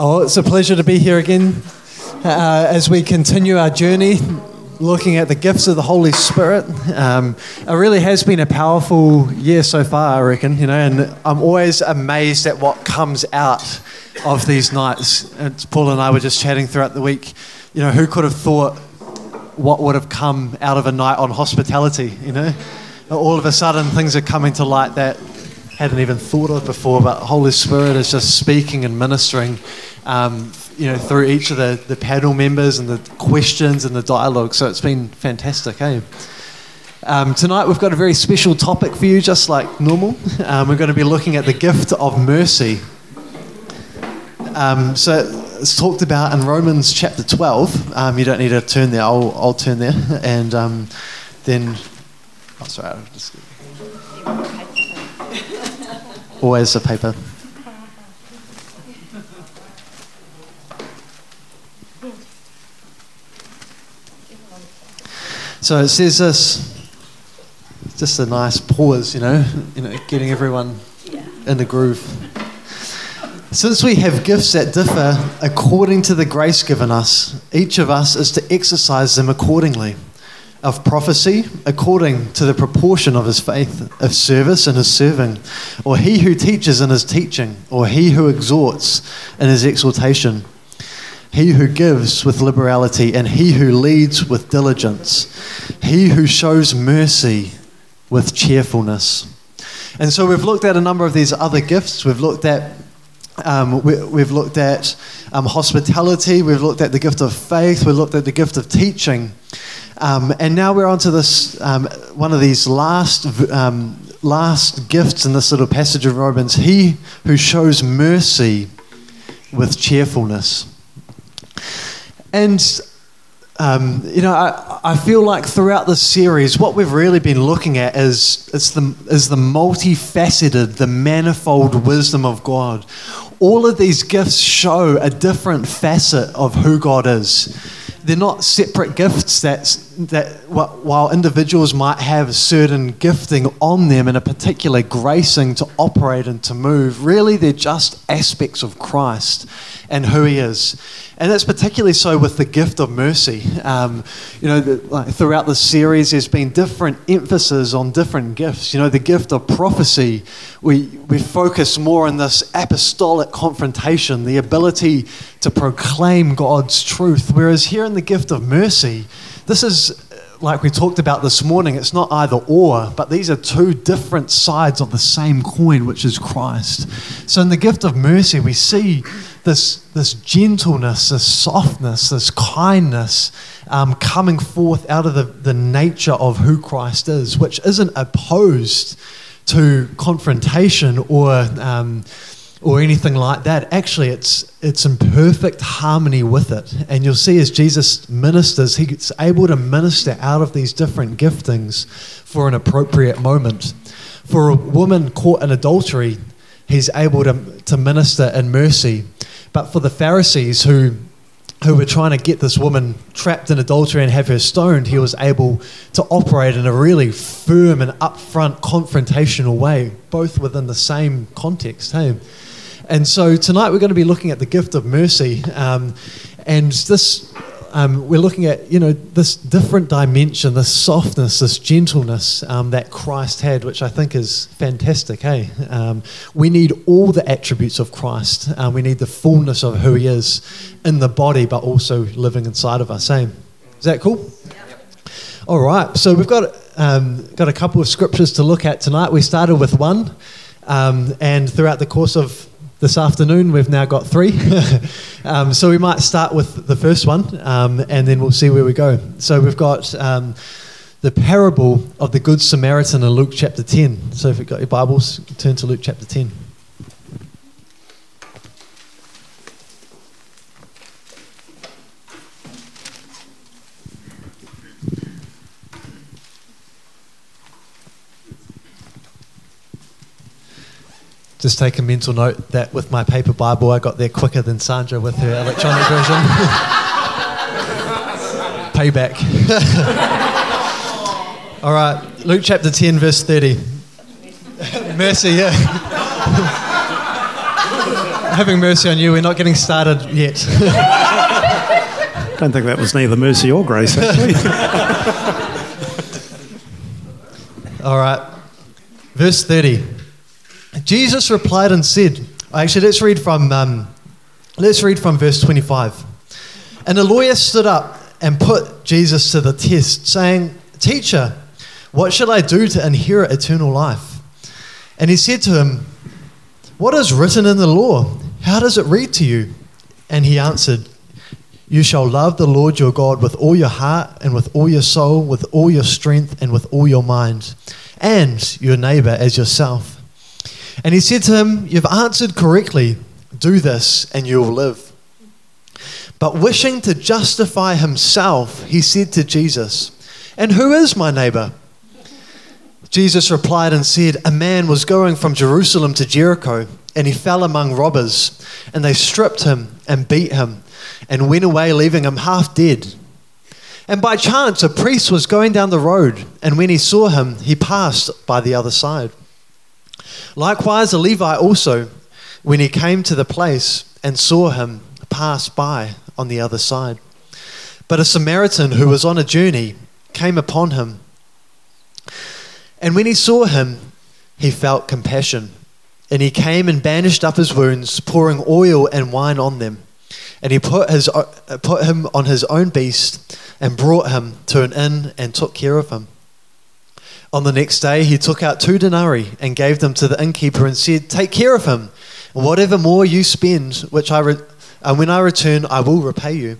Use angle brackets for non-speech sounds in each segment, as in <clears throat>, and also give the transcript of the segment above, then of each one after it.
Oh, it's a pleasure to be here again uh, as we continue our journey looking at the gifts of the Holy Spirit. Um, it really has been a powerful year so far, I reckon, you know, and I'm always amazed at what comes out of these nights. Paul and I were just chatting throughout the week, you know, who could have thought what would have come out of a night on hospitality, you know? All of a sudden, things are coming to light that hadn't even thought of before, but Holy Spirit is just speaking and ministering, um, you know, through each of the, the panel members and the questions and the dialogue. So it's been fantastic, eh? Um, tonight we've got a very special topic for you, just like normal. <laughs> Um, we're going to be looking at the gift of mercy. Um, so it's talked about in Romans chapter 12. Um, you don't need to turn there, I'll, I'll turn there. <laughs> And um, then, oh, sorry, I'll just. Always a paper. So it says this, just a nice pause, you know, you know, getting everyone in the groove. Since we have gifts that differ according to the grace given us, each of us is to exercise them accordingly of prophecy according to the proportion of his faith, of service in his serving, or he who teaches in his teaching, or he who exhorts in his exhortation, he who gives with liberality, and he who leads with diligence, he who shows mercy with cheerfulness. And so we've looked at a number of these other gifts. We've looked at um, we, have looked at um, hospitality, we've looked at the gift of faith, we've looked at the gift of teaching. Um, and now we're on to this um, one of these last um, last gifts in this little passage of Romans. He who shows mercy with cheerfulness. And um, you know, I, I feel like throughout this series, what we've really been looking at is, is, the, is the multifaceted, the manifold wisdom of God. All of these gifts show a different facet of who God is they're not separate gifts that, that while individuals might have certain gifting on them and a particular gracing to operate and to move, really they're just aspects of Christ and who he is. And that's particularly so with the gift of mercy. Um, you know, the, like throughout the series, there's been different emphasis on different gifts. You know, the gift of prophecy, we, we focus more on this apostolic confrontation, the ability to proclaim God's truth. Whereas here in the gift of mercy, this is like we talked about this morning, it's not either or, but these are two different sides of the same coin, which is Christ. So in the gift of mercy, we see this, this gentleness, this softness, this kindness um, coming forth out of the, the nature of who Christ is, which isn't opposed to confrontation or. Um, or anything like that. Actually, it's, it's in perfect harmony with it. And you'll see as Jesus ministers, he's able to minister out of these different giftings for an appropriate moment. For a woman caught in adultery, he's able to, to minister in mercy. But for the Pharisees who, who were trying to get this woman trapped in adultery and have her stoned, he was able to operate in a really firm and upfront confrontational way, both within the same context. Hey? And so tonight we're going to be looking at the gift of mercy. Um, and this um, we're looking at you know this different dimension, this softness, this gentleness um, that Christ had, which I think is fantastic. Hey, um, we need all the attributes of Christ. Um, we need the fullness of who He is in the body, but also living inside of us. Hey, is that cool? All right. So we've got um, got a couple of scriptures to look at tonight. We started with one, um, and throughout the course of this afternoon. We've now got three. <laughs> um, so we might start with the first one um, and then we'll see where we go. So we've got um, the parable of the Good Samaritan in Luke chapter 10. So if you've got your Bibles, turn to Luke chapter 10. Just take a mental note that with my paper Bible, I got there quicker than Sandra with her electronic version. <laughs> Payback. <laughs> All right, Luke chapter 10, verse 30. <laughs> Mercy, yeah. having mercy on you. We're not getting started yet. Don't think that was neither mercy or grace, actually. All right. Verse 30. Jesus replied and said, actually, let's read from, um, let's read from verse 25. And the lawyer stood up and put Jesus to the test, saying, Teacher, what shall I do to inherit eternal life? And he said to him, What is written in the law? How does it read to you? And he answered, You shall love the Lord your God with all your heart and with all your soul, with all your strength and with all your mind, and your neighbor as yourself. And he said to him, You've answered correctly. Do this and you will live. But wishing to justify himself, he said to Jesus, And who is my neighbor? Jesus replied and said, A man was going from Jerusalem to Jericho, and he fell among robbers, and they stripped him and beat him, and went away, leaving him half dead. And by chance, a priest was going down the road, and when he saw him, he passed by the other side. Likewise, a Levite also, when he came to the place and saw him, passed by on the other side. But a Samaritan who was on a journey came upon him and when he saw him, he felt compassion. And he came and bandaged up his wounds, pouring oil and wine on them. And he put, his, uh, put him on his own beast and brought him to an inn and took care of him. On the next day, he took out two denarii and gave them to the innkeeper and said, Take care of him, whatever more you spend, which I re- and when I return, I will repay you.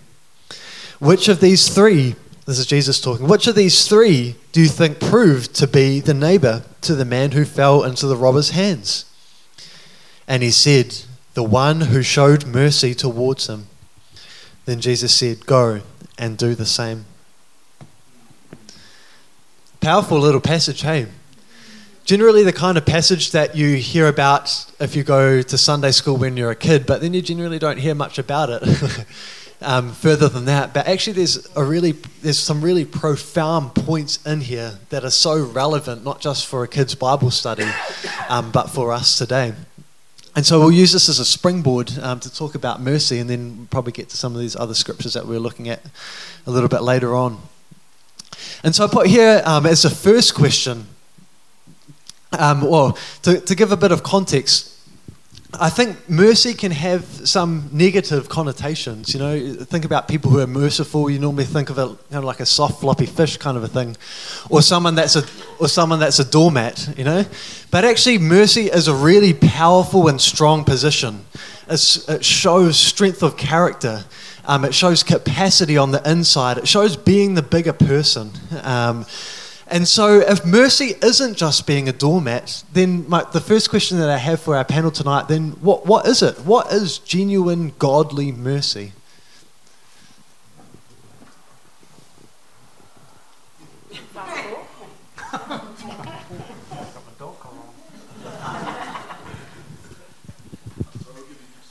Which of these three this is Jesus talking. Which of these three do you think proved to be the neighbor to the man who fell into the robber's hands? And he said, The one who showed mercy towards him. Then Jesus said, Go and do the same. Powerful little passage, hey? Generally, the kind of passage that you hear about if you go to Sunday school when you're a kid, but then you generally don't hear much about it. <laughs> um, further than that. But actually, there's a really there's some really profound points in here that are so relevant, not just for a kid's Bible study, um, but for us today. And so we'll use this as a springboard um, to talk about mercy, and then probably get to some of these other scriptures that we're looking at a little bit later on. And so I put here um, as the first question, um, well, to, to give a bit of context, I think mercy can have some negative connotations. You know, think about people who are merciful. You normally think of it you know, like a soft, floppy fish kind of a thing, or someone that's a or someone that's a doormat. You know, but actually, mercy is a really powerful and strong position. It's, it shows strength of character. Um, it shows capacity on the inside. It shows being the bigger person. Um, and so, if mercy isn't just being a doormat, then my, the first question that I have for our panel tonight, then what, what is it? What is genuine godly mercy?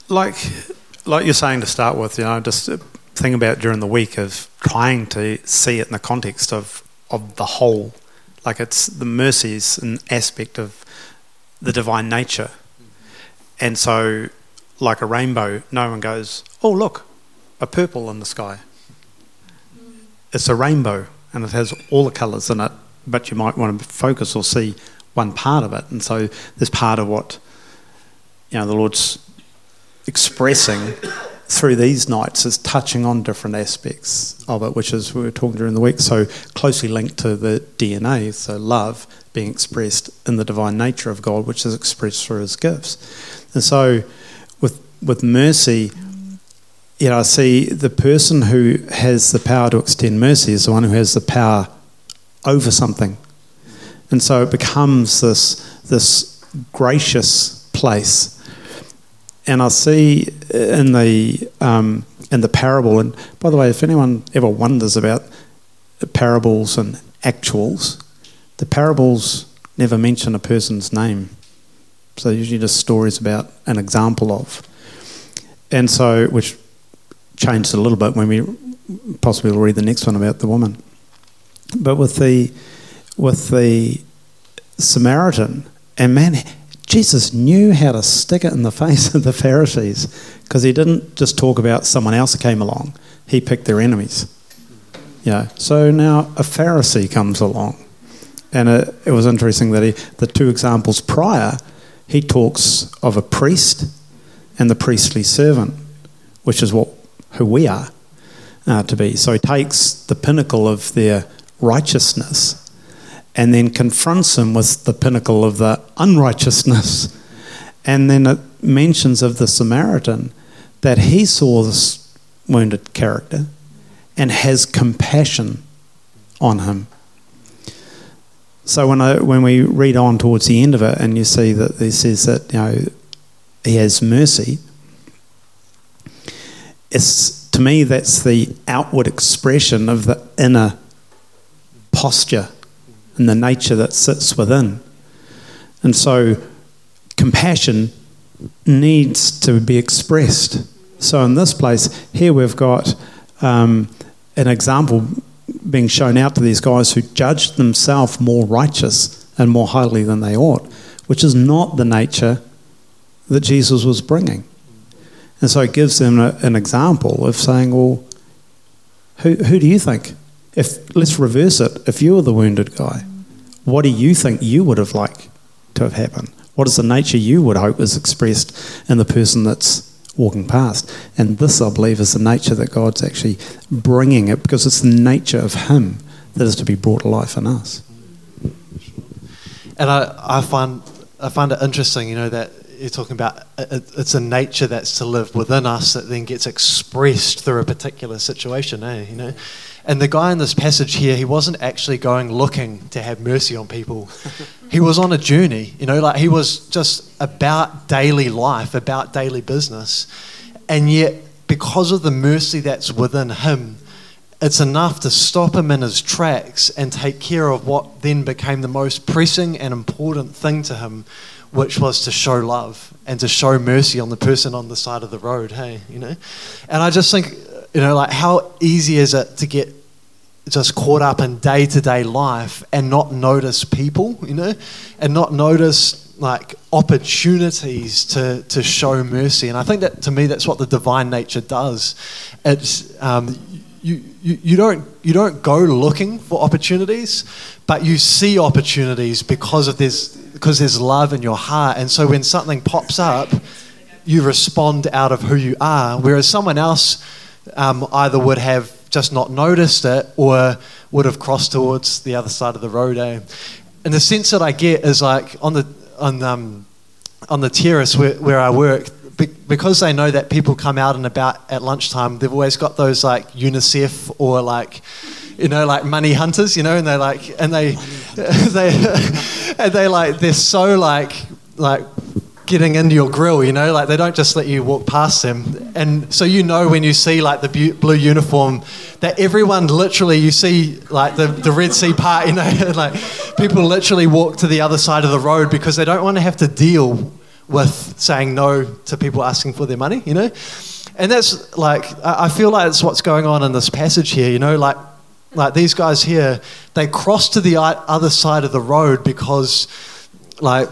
like, like you're saying to start with, you know, just think about during the week of trying to see it in the context of of the whole. Like it's the mercy is an aspect of the divine nature. And so, like a rainbow, no one goes, oh, look, a purple in the sky. It's a rainbow and it has all the colours in it, but you might want to focus or see one part of it. And so, there's part of what you know the Lord's expressing through these nights is touching on different aspects of it, which is we were talking during the week, so closely linked to the DNA, so love being expressed in the divine nature of God, which is expressed through His gifts. And so, with with mercy, you know, I see the person who has the power to extend mercy is the one who has the power over something, and so it becomes this this gracious place and I see in the um, in the parable. And by the way, if anyone ever wonders about parables and actuals, the parables never mention a person's name. So usually just stories about an example of. And so, which changed a little bit when we possibly will read the next one about the woman. But with the with the Samaritan, and man, Jesus knew how to stick it in the <laughs> face of the Pharisees because he didn't just talk about someone else that came along, he picked their enemies. Yeah. So now a Pharisee comes along. And it, it was interesting that he, the two examples prior, he talks of a priest and the priestly servant, which is what who we are uh, to be. So he takes the pinnacle of their righteousness and then confronts him with the pinnacle of the unrighteousness. And then it mentions of the Samaritan that he saw this wounded character and has compassion on him. So when I, when we read on towards the end of it, and you see that he says that you know he has mercy, it's to me that's the outward expression of the inner posture and the nature that sits within. And so compassion needs to be expressed. So in this place, here we've got um, an example being shown out to these guys who judged themselves more righteous and more highly than they ought, which is not the nature that Jesus was bringing. And so it gives them a, an example of saying, well, who, who do you think? If let's reverse it. If you were the wounded guy, what do you think you would have liked to have happened? What is the nature you would hope is expressed in the person that's walking past? And this, I believe, is the nature that God's actually bringing it because it's the nature of Him that is to be brought to life in us. And I, I find I find it interesting, you know, that you're talking about it's a nature that's to live within us that then gets expressed through a particular situation, eh? You know, and the guy in this passage here, he wasn't actually going looking to have mercy on people. <laughs> he was on a journey, you know, like he was just about daily life, about daily business. And yet, because of the mercy that's within him, it's enough to stop him in his tracks and take care of what then became the most pressing and important thing to him, which was to show love and to show mercy on the person on the side of the road, hey, you know? And I just think, you know, like how easy is it to get just caught up in day to day life and not notice people, you know, and not notice like opportunities to, to show mercy. And I think that to me, that's what the divine nature does. It's, um, you, you, you, don't, you don't go looking for opportunities, but you see opportunities because, of this, because there's love in your heart. And so when something pops up, you respond out of who you are, whereas someone else um, either would have just not noticed it or would have crossed towards the other side of the road. Eh? And the sense that I get is like on the on um, on the terrace where, where I work, because they know that people come out and about at lunchtime, they've always got those like UNICEF or like you know, like money hunters, you know, and they like, and they, <laughs> they, <laughs> and they like, they're so like, like getting into your grill, you know, like they don't just let you walk past them. And so you know when you see like the blue uniform that everyone literally, you see like the, the Red Sea part, you know, <laughs> like people literally walk to the other side of the road because they don't want to have to deal with saying no to people asking for their money, you know. And that's like, I feel like it's what's going on in this passage here, you know, like like these guys here, they cross to the other side of the road because, like,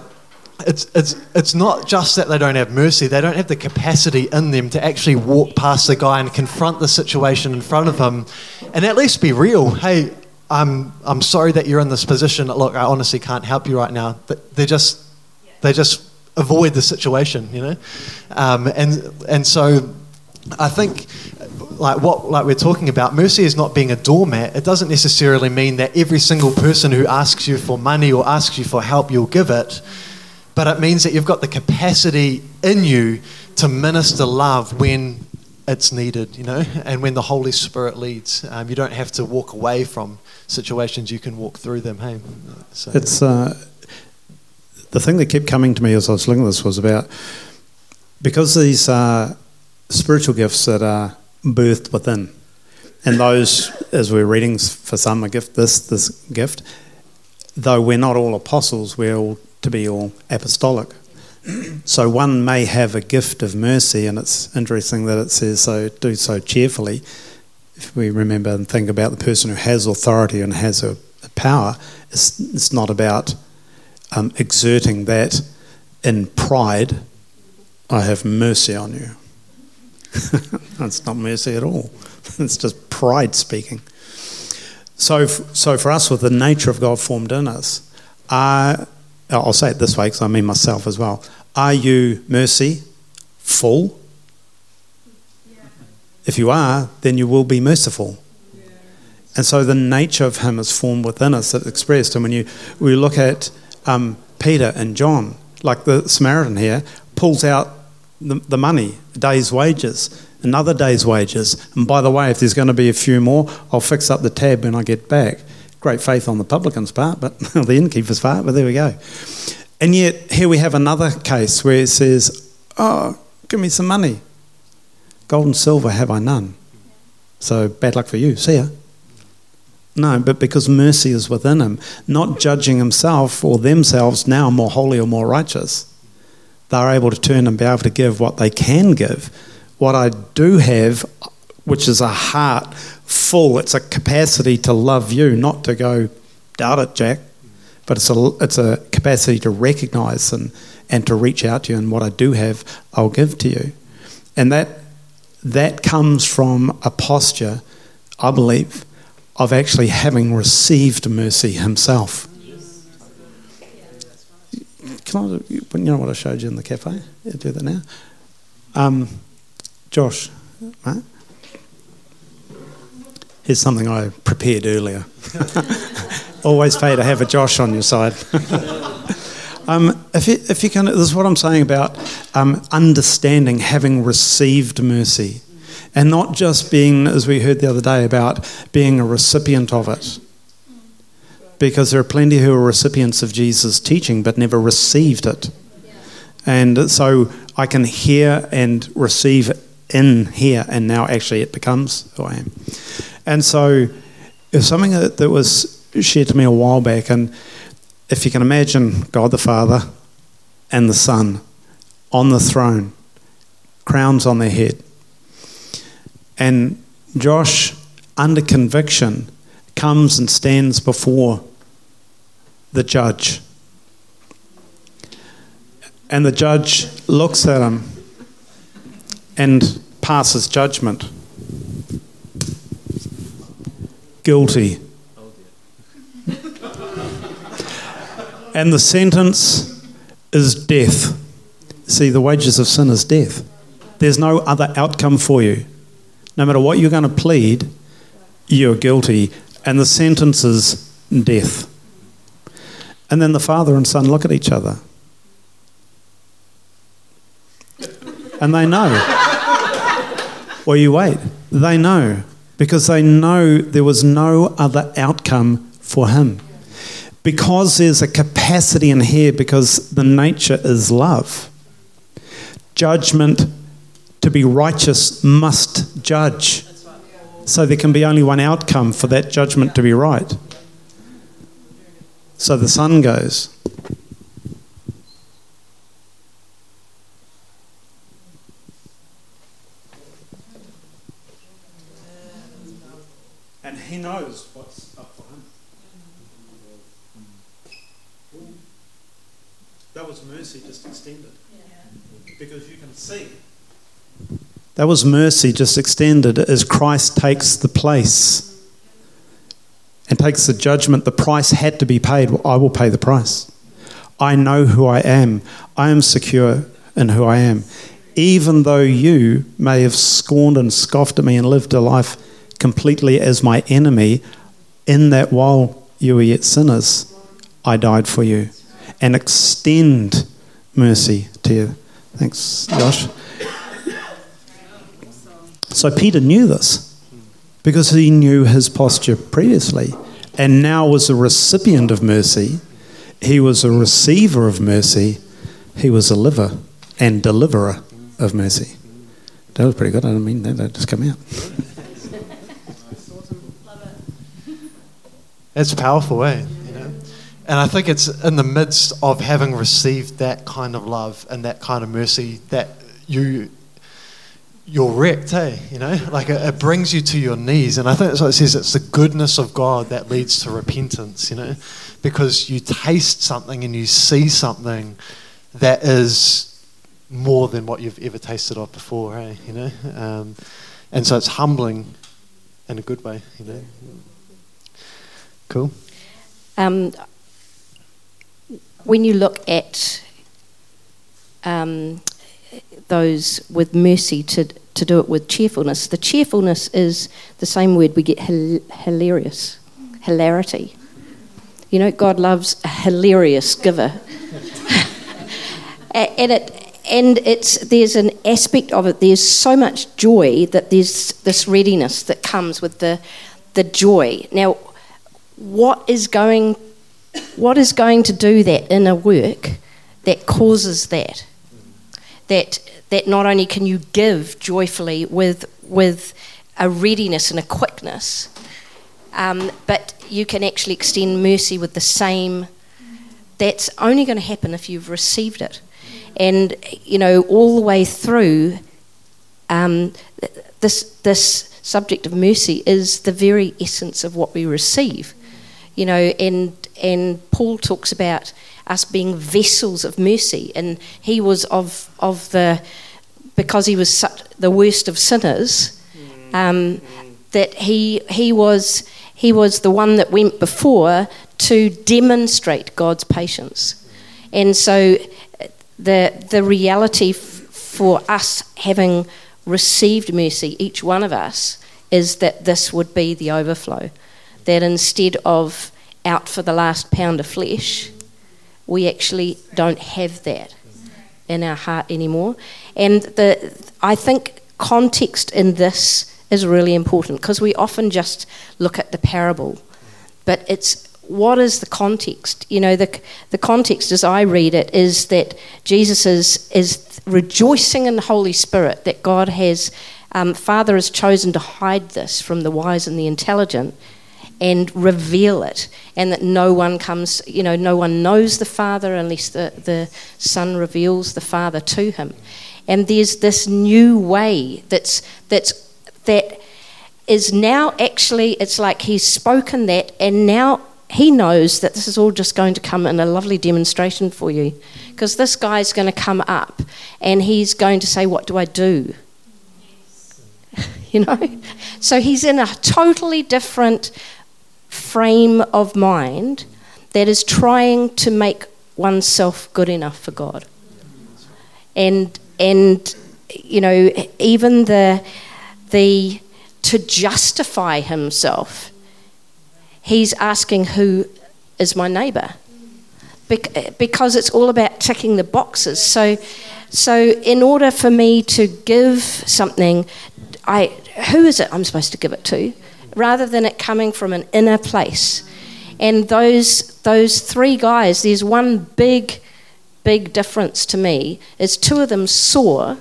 it's, it's, it's not just that they don't have mercy, they don't have the capacity in them to actually walk past the guy and confront the situation in front of him and at least be real. Hey, I'm, I'm sorry that you're in this position. Look, I honestly can't help you right now. They just, they just avoid the situation, you know? Um, and, and so I think like what like we're talking about mercy is not being a doormat it doesn't necessarily mean that every single person who asks you for money or asks you for help you'll give it but it means that you've got the capacity in you to minister love when it's needed, you know, and when the Holy Spirit leads. Um, you don't have to walk away from situations, you can walk through them. Hey, so. It's uh, the thing that kept coming to me as I was looking at this was about because these are spiritual gifts that are birthed within. And those, as we're reading for some, a gift, this, this gift, though we're not all apostles, we're all to be all apostolic. So one may have a gift of mercy, and it's interesting that it says so, do so cheerfully. If we remember and think about the person who has authority and has a, a power, it's, it's not about um, exerting that in pride, I have mercy on you. <laughs> That's not mercy at all. <laughs> It's just pride speaking. So, so for us, with the nature of God formed in us, are, I'll say it this way because I mean myself as well. Are you mercy full? If you are, then you will be merciful. And so the nature of Him is formed within us, it's expressed. And when you we look at um, Peter and John, like the Samaritan here, pulls out the, the money, a day's wages, another day's wages. And by the way, if there's going to be a few more, I'll fix up the tab when I get back. Great faith on the publican's part, but <laughs> the innkeeper's part, but there we go. And yet, here we have another case where it says, Oh, give me some money. Gold and silver have I none. So bad luck for you. See ya. No, but because mercy is within him, not judging himself or themselves now more holy or more righteous. They're able to turn and be able to give what they can give. What I do have, which is a heart full, it's a capacity to love you, not to go, doubt it, Jack, but it's a, it's a capacity to recognize and, and to reach out to you. And what I do have, I'll give to you. And that, that comes from a posture, I believe, of actually having received mercy himself. Can I, you know what I showed you in the cafe? Yeah, do that now. Um, Josh, right? Here's something I prepared earlier. <laughs> Always pay to have a Josh on your side. <laughs> um, if, you, if you can, this is what I'm saying about um, understanding, having received mercy and not just being, as we heard the other day, about being a recipient of it. Because there are plenty who are recipients of Jesus' teaching but never received it. And so I can hear and receive in here, and now actually it becomes who I am. And so it's something that, that was shared to me a while back, and if you can imagine God the Father and the Son on the throne, crowns on their head, and Josh, under conviction, comes and stands before the judge. And the judge looks at him and passes judgment. Guilty. and the sentence is death. See, the wages of sin is death. There's no other outcome for you. No matter what you're going to plead, you're guilty, and the sentence is death. And then the father and son look at each other. And they know. well, you wait. They know because they know there was no other outcome for him. Because there's a capacity in here, because the nature is love. Judgment to be righteous must judge. So there can be only one outcome for that judgment to be right. So the son goes. And he knows what's up for him. That was mercy just extended. Because you can see that was mercy just extended as Christ takes the place and takes the judgment. The price had to be paid. I will pay the price. I know who I am. I am secure in who I am. Even though you may have scorned and scoffed at me and lived a life completely as my enemy, in that while you were yet sinners, I died for you. And extend mercy to you. Thanks, Josh. So Peter knew this because he knew his posture previously and now was a recipient of mercy. He was a receiver of mercy. He was a liver and deliverer of mercy. That was pretty good. I don't mean that. That just come out. <laughs> It's powerful, eh? You know? And I think it's in the midst of having received that kind of love and that kind of mercy that you you're wrecked, hey? You know, like it, it, brings you to your knees. And I think that's what it says it's the goodness of God that leads to repentance, you know, because you taste something and you see something that is more than what you've ever tasted of before, eh? You know, um, and so it's humbling in a good way, you know. Cool. Um, when you look at um, those with mercy to to do it with cheerfulness, the cheerfulness is the same word we get hil- hilarious, hilarity. You know, God loves a hilarious giver, <laughs> and it and it's there's an aspect of it. There's so much joy that there's this readiness that comes with the the joy. Now, what is going what is going to do that inner work that causes that? That that not only can you give joyfully with with a readiness and a quickness, um, but you can actually extend mercy with the same. That's only going to happen if you've received it. And, you know, all the way through, um, this, this subject of mercy is the very essence of what we receive. You know, and, and Paul talks about us being vessels of mercy, and he was of, of the, because he was such, the worst of sinners, um, that he, he, was, he was the one that went before to demonstrate God's patience. And so the, the reality f- for us having received mercy, each one of us, is that this would be the overflow. That instead of out for the last pound of flesh, we actually don't have that in our heart anymore. And the, I think context in this is really important because we often just look at the parable, but it's what is the context? You know, the, the context as I read it is that Jesus is, is rejoicing in the Holy Spirit, that God has, um, Father has chosen to hide this from the wise and the intelligent and reveal it, and that no one comes, you know, no one knows the Father unless the, the Son reveals the Father to him. And there's this new way that's, that's, that is now actually, it's like he's spoken that, and now he knows that this is all just going to come in a lovely demonstration for you. Because this guy's going to come up and he's going to say, What do I do? <laughs> you know? So he's in a totally different frame of mind that is trying to make oneself good enough for God. And, and you know, even the, the to justify himself he's asking who is my neighbour because it's all about ticking the boxes. So so in order for me to give something i who is it i'm supposed to give it to rather than it coming from an inner place and those those three guys there's one big big difference to me is two of them saw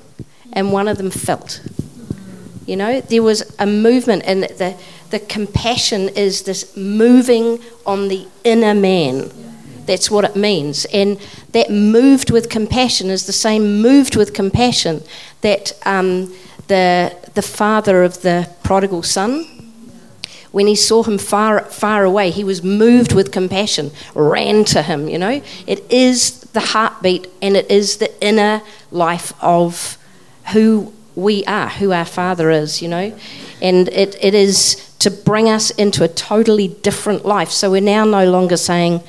and one of them felt you know there was a movement and the the compassion is this moving on the inner man. That's what it means. And that moved with compassion is the same moved with compassion that um, the, the father of the prodigal son, when he saw him far, far away, he was moved with compassion, ran to him, you know. It is the heartbeat and it is the inner life of who we are, who our Father is, you know. And it, it is to bring us into a totally different life. So we're now no longer saying,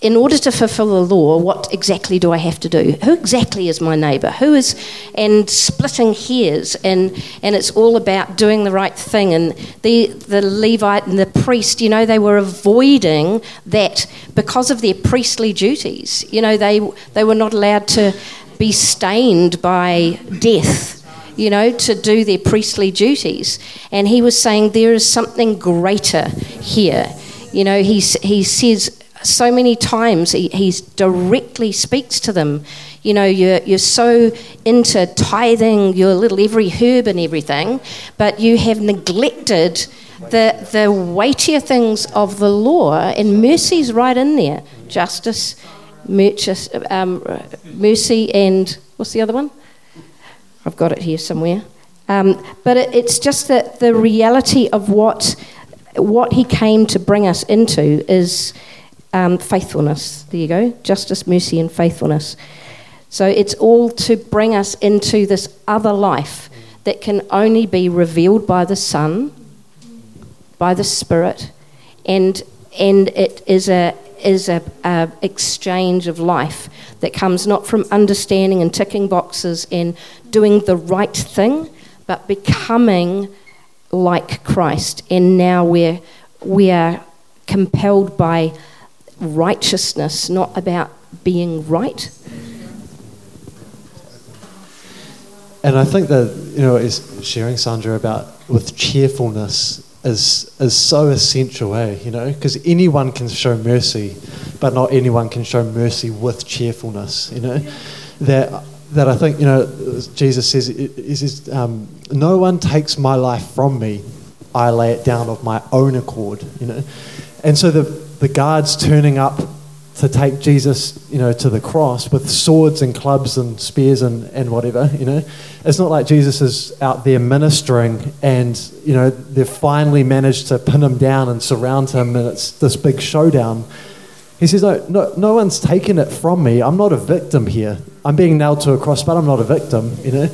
in order to fulfill the law, what exactly do I have to do? Who exactly is my neighbour? Who is, and splitting hairs, and, and it's all about doing the right thing. And the, the Levite and the priest, you know, they were avoiding that because of their priestly duties. You know, they, they were not allowed to be stained by death you know, to do their priestly duties. And he was saying there is something greater here. You know, he, he says so many times, he he's directly speaks to them. You know, you're, you're so into tithing your little every herb and everything, but you have neglected the, the weightier things of the law, and mercy's right in there. Justice, um, mercy, and what's the other one? I've got it here somewhere. Um, but it, it's just that the reality of what, what he came to bring us into is um, faithfulness. There you go justice, mercy, and faithfulness. So it's all to bring us into this other life that can only be revealed by the Son, by the Spirit, and and it is a is a, a, exchange of life that comes not from understanding and ticking boxes and doing the right thing, but becoming like Christ. And now we're we are compelled by righteousness, not about being right. And I think that you know, is sharing Sandra about with cheerfulness is is so essential, eh? You know, because anyone can show mercy, but not anyone can show mercy with cheerfulness. You know, that that I think you know Jesus says he says um, no one takes my life from me, I lay it down of my own accord. You know, and so the the guards turning up to take Jesus, you know, to the cross with swords and clubs and spears and, and whatever, you know. It's not like Jesus is out there ministering and, you know, they've finally managed to pin him down and surround him and it's this big showdown. He says, no, no, no one's taken it from me. I'm not a victim here. I'm being nailed to a cross, but I'm not a victim, you know.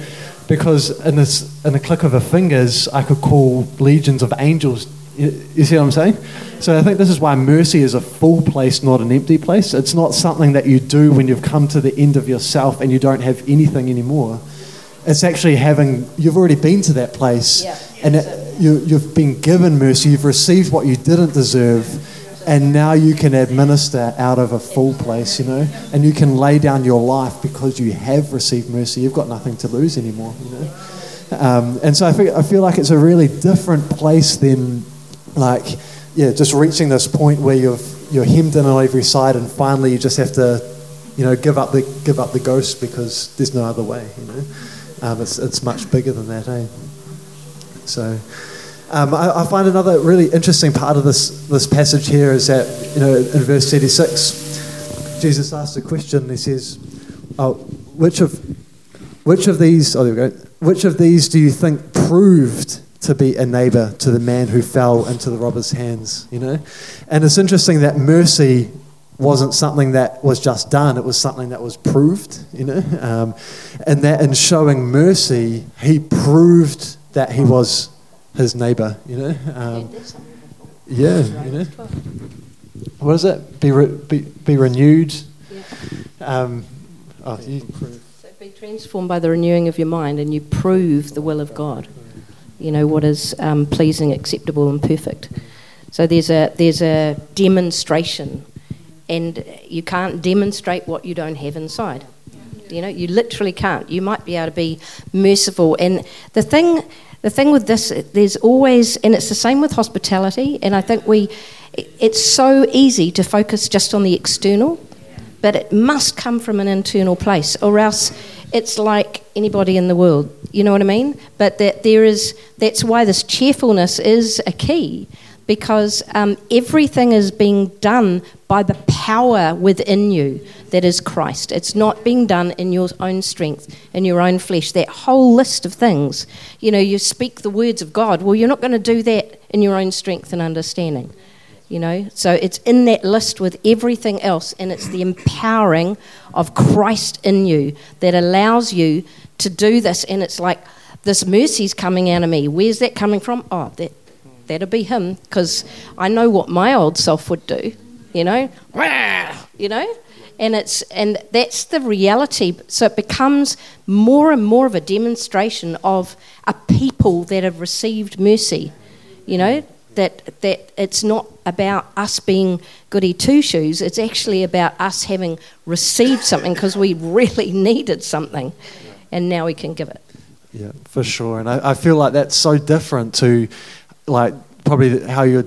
Because in, this, in a click of a fingers, I could call legions of angels you, you see what I'm saying? So I think this is why mercy is a full place, not an empty place. It's not something that you do when you've come to the end of yourself and you don't have anything anymore. It's actually having, you've already been to that place yeah. and it, you, you've been given mercy, you've received what you didn't deserve, and now you can administer out of a full place, you know, and you can lay down your life because you have received mercy. You've got nothing to lose anymore, you know. Um, and so I feel, I feel like it's a really different place than like, yeah, just reaching this point where you've, you're hemmed in on every side and finally you just have to, you know, give up the, give up the ghost because there's no other way, you know. Um, it's, it's much bigger than that, eh? So um, I, I, find another really interesting part of this, this passage here is that, you know, in verse 36, Jesus asks a question. He says, oh, which of, which of these, oh, there we go, which of these do you think proved to be a neighbor to the man who fell into the robber's hands, you know? And it's interesting that mercy wasn't something that was just done, it was something that was proved, you know? Um, and that in showing mercy, he proved that he was his neighbor, you know? Um, yeah, you know? What is it? Be, re- be, be renewed. Um, oh, you, so be transformed by the renewing of your mind, and you prove the will of God you know, what is um, pleasing, acceptable, and perfect. So there's a, there's a demonstration, and you can't demonstrate what you don't have inside. You know, you literally can't. You might be able to be merciful. And the thing, the thing with this, there's always, and it's the same with hospitality, and I think we, it's so easy to focus just on the external, but it must come from an internal place, or else it's like anybody in the world. You know what I mean? But that there is, that's why this cheerfulness is a key because um, everything is being done by the power within you that is Christ. It's not being done in your own strength, in your own flesh. That whole list of things, you know, you speak the words of God. Well, you're not going to do that in your own strength and understanding you know? So it's in that list with everything else and it's the empowering of christ in you that allows you to do this and it's like this mercy's coming out of me. Where's that coming from? Oh that that'll be him because i know what my old self would do you know? <laughs> You know? And it's and that's the reality. So it becomes more and more of a demonstration of a people that have received mercy you know that that it's not about us being goody two shoes. It's actually about us having received something because we really <laughs> needed something, and now we can give it. Yeah, for sure. And I, I feel like that's so different to, like, probably how you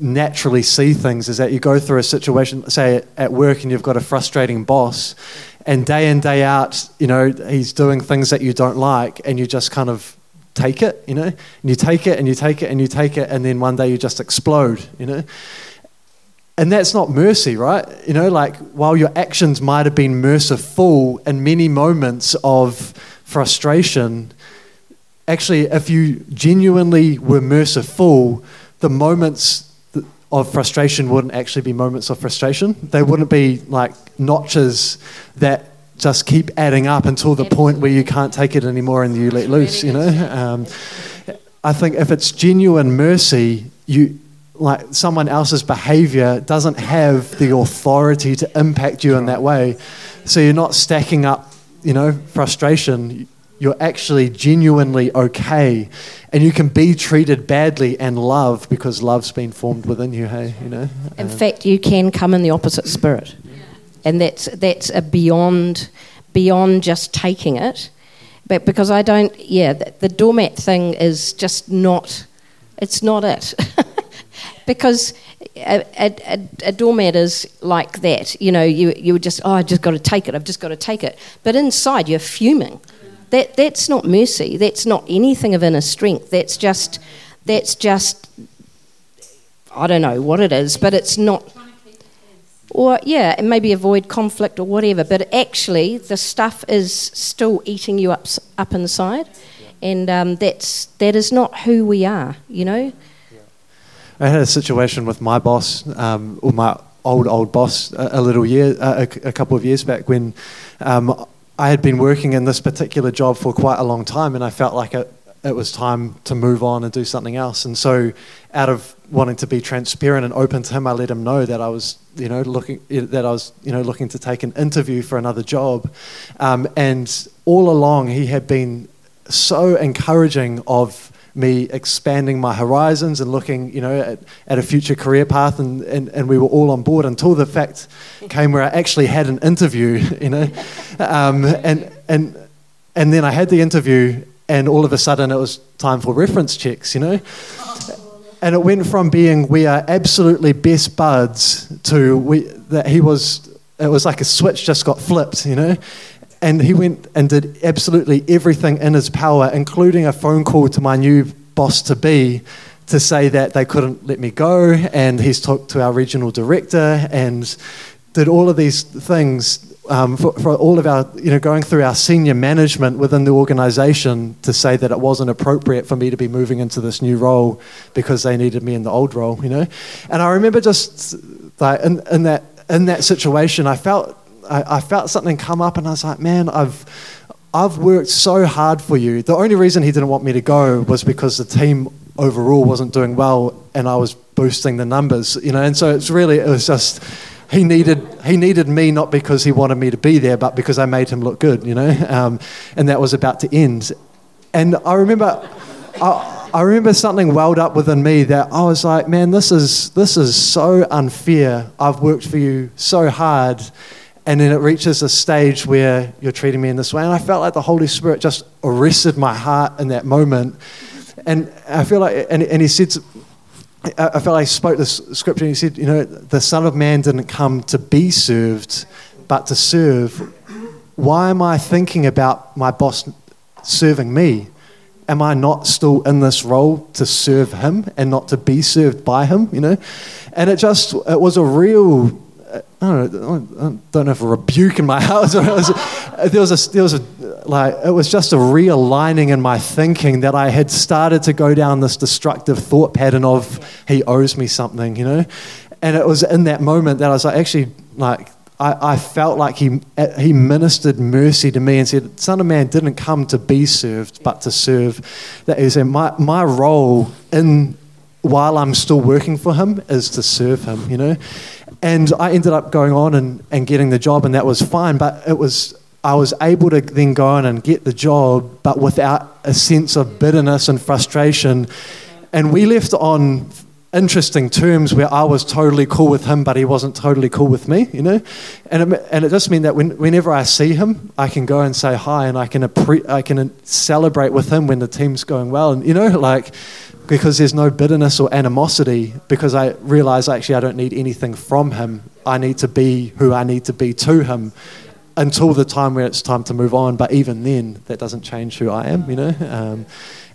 naturally see things is that you go through a situation, say at work, and you've got a frustrating boss, and day in day out, you know, he's doing things that you don't like, and you just kind of take it, you know, and you take it and you take it and you take it, and then one day you just explode, you know. And that's not mercy, right? You know, like while your actions might have been merciful in many moments of frustration, actually, if you genuinely were merciful, the moments of frustration wouldn't actually be moments of frustration. They wouldn't be like notches that just keep adding up until the point where you can't take it anymore and you let loose. You know, um, I think if it's genuine mercy, you like someone else's behavior doesn't have the authority to impact you in that way. So you're not stacking up, you know, frustration. You're actually genuinely okay, and you can be treated badly and love because love's been formed within you. Hey, you know. In uh, fact, you can come in the opposite spirit, and that's that's a beyond beyond just taking it. But because I don't, yeah, the, the doormat thing is just not. It's not it. <laughs> because a, a, a, doormat is like that. You know, you, you just, oh, I've just got to take it, I've just got to take it. But inside, you're fuming. That, that's not mercy. That's not anything of inner strength. That's just, that's just, I don't know what it is, but it's not. Or, yeah, and maybe avoid conflict or whatever. But actually, the stuff is still eating you up, up inside. And um, that's, that is not who we are, you know? I had a situation with my boss, um, or my old old boss, a, a little year, a, a, couple of years back, when um, I had been working in this particular job for quite a long time, and I felt like it, it was time to move on and do something else. And so, out of wanting to be transparent and open to him, I let him know that I was, you know, looking that I was, you know, looking to take an interview for another job. Um, and all along, he had been so encouraging of me expanding my horizons and looking, you know, at, at a future career path, and, and, and we were all on board until the fact came where I actually had an interview, <laughs> you know, um, and and and then I had the interview, and all of a sudden it was time for reference checks, you know. And it went from being we are absolutely best buds to we that he was it was like a switch just got flipped, you know. And he went and did absolutely everything in his power, including a phone call to my new boss to be to say that they couldn't let me go. And he's talked to our regional director and did all of these things um, for, for, all of our, you know, going through our senior management within the organization to say that it wasn't appropriate for me to be moving into this new role because they needed me in the old role, you know. And I remember just like in, in that in that situation, I felt I, I felt something come up, and I was like, man, I've I've worked so hard for you. The only reason he didn't want me to go was because the team overall wasn't doing well, and I was boosting the numbers, you know. And so it's really it was just he needed he needed me not because he wanted me to be there, but because I made him look good, you know. <laughs> Um, and that was about to end. And I remember. I, I remember something welled up within me that I was like, man, this is this is so unfair. I've worked for you so hard, and then it reaches a stage where you're treating me in this way. And I felt like the Holy Spirit just arrested my heart in that moment. And I feel like, and, and he said, I felt he spoke this scripture and he said, you know, the Son of Man didn't come to be served, but to serve. Why am I thinking about my boss serving me? Am I not still in this role to serve him and not to be served by him, you know? And it just, it was a real I don't know, I don't know if a rebuke in my <laughs> house or there was a there was a like it was just a realigning in my thinking that I had started to go down this destructive thought pattern of he owes me something, you know, and it was in that moment that I was like actually like I, I felt like he he ministered mercy to me and said, "Son of Man didn't come to be served, but to serve." That is, my my role in while I'm still working for him is to serve him, you know. And I ended up going on and, and getting the job, and that was fine. But it was I was able to then go on and get the job, but without a sense of bitterness and frustration. And we left on interesting terms where I was totally cool with him, but he wasn't totally cool with me, you know? And it, and it just means that when, whenever I see him, I can go and say hi and I can, appre- I can celebrate with him when the team's going well. And, you know, like, because there's no bitterness or animosity because I realize actually I don't need anything from him. I need to be who I need to be to him until the time where it's time to move on. But even then, that doesn't change who I am, you know? Um,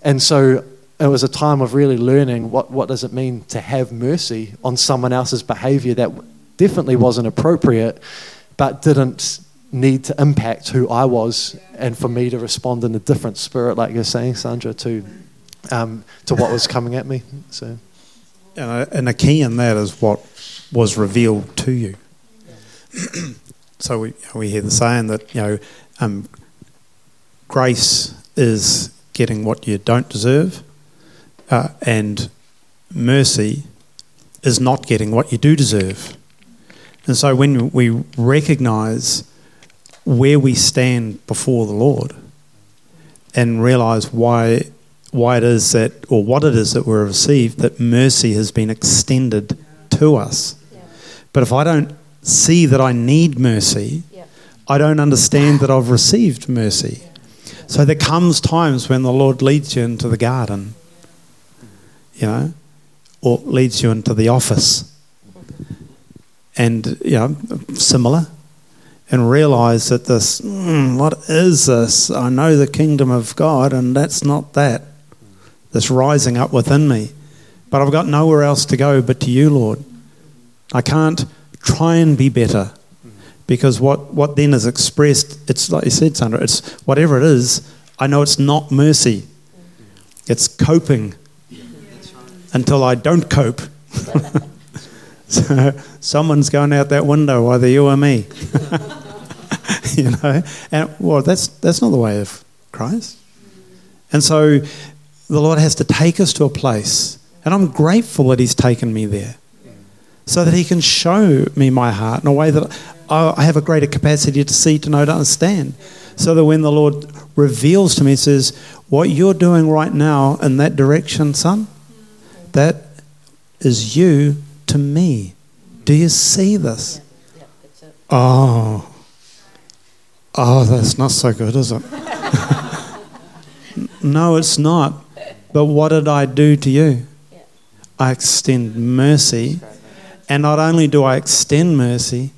and so it was a time of really learning what, what does it mean to have mercy on someone else's behavior that definitely wasn't appropriate, but didn't need to impact who I was and for me to respond in a different spirit, like you're saying, Sandra, to um, to what was coming at me. So, and a, and a key in that is what was revealed to you. <clears throat> so we we hear the saying that you know um, grace is getting what you don't deserve, uh, and mercy is not getting what you do deserve. And so when we recognise where we stand before the Lord and realise why why it is that or what it is that we're received that mercy has been extended to us. Yeah. But if I don't see that I need mercy, yeah. I don't understand that I've received mercy. Yeah. So there comes times when the Lord leads you into the garden, you know, or leads you into the office, and you know, similar, and realize that this, mm, what is this? I know the kingdom of God, and that's not that. That's rising up within me, but I've got nowhere else to go but to you, Lord. I can't try and be better because what, what then is expressed, it's like you said, Sandra, it's whatever it is, I know it's not mercy. It's coping until I don't cope. <laughs> so someone's going out that window, either you or me. <laughs> you know, and well, that's that's not the way of Christ. And so the Lord has to take us to a place, and I'm grateful that He's taken me there so that He can show me my heart in a way that I have a greater capacity to see, to know, to understand. So that when the Lord reveals to me, says, What you're doing right now in that direction, son, that is you to me. Do you see this? Oh. Oh, that's not so good, is it? <laughs> no, it's not. But what did I do to you? I extend mercy and not only do I extend mercy,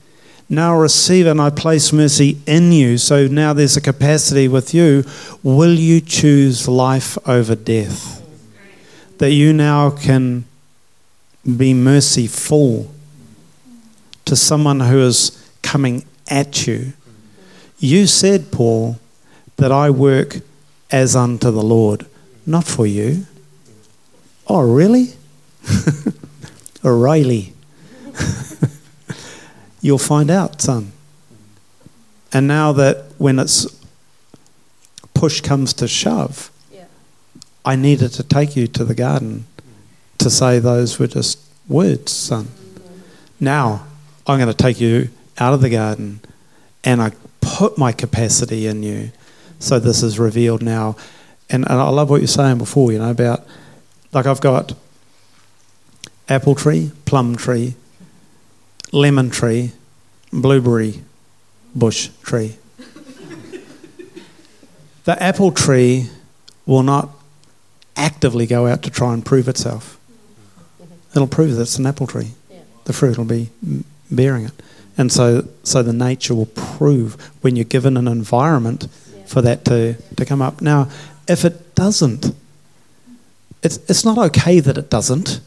now receive and I place mercy in you. So now there's a capacity with you. Will you choose life over death? That you now can be merciful to someone who is coming at you. You said, Paul, that I work as unto the Lord, not for you. Oh, really? <laughs> O'Reilly. <laughs> You'll find out, son. And now that when it's push comes to shove, yeah. I needed to take you to the garden to say those were just words, son. Mm-hmm. Now I'm going to take you out of the garden and I put my capacity in you. So this is revealed now. And, and I love what you're saying before, you know, about like I've got apple tree, plum tree, lemon tree, blueberry bush tree. the apple tree will not actively go out to try and prove itself. It'll prove that it's an apple tree. The fruit will be bearing it. And so, so the nature will prove when you're given an environment for that to, to come up. Now, if it doesn't, it's, it's not okay that it doesn't.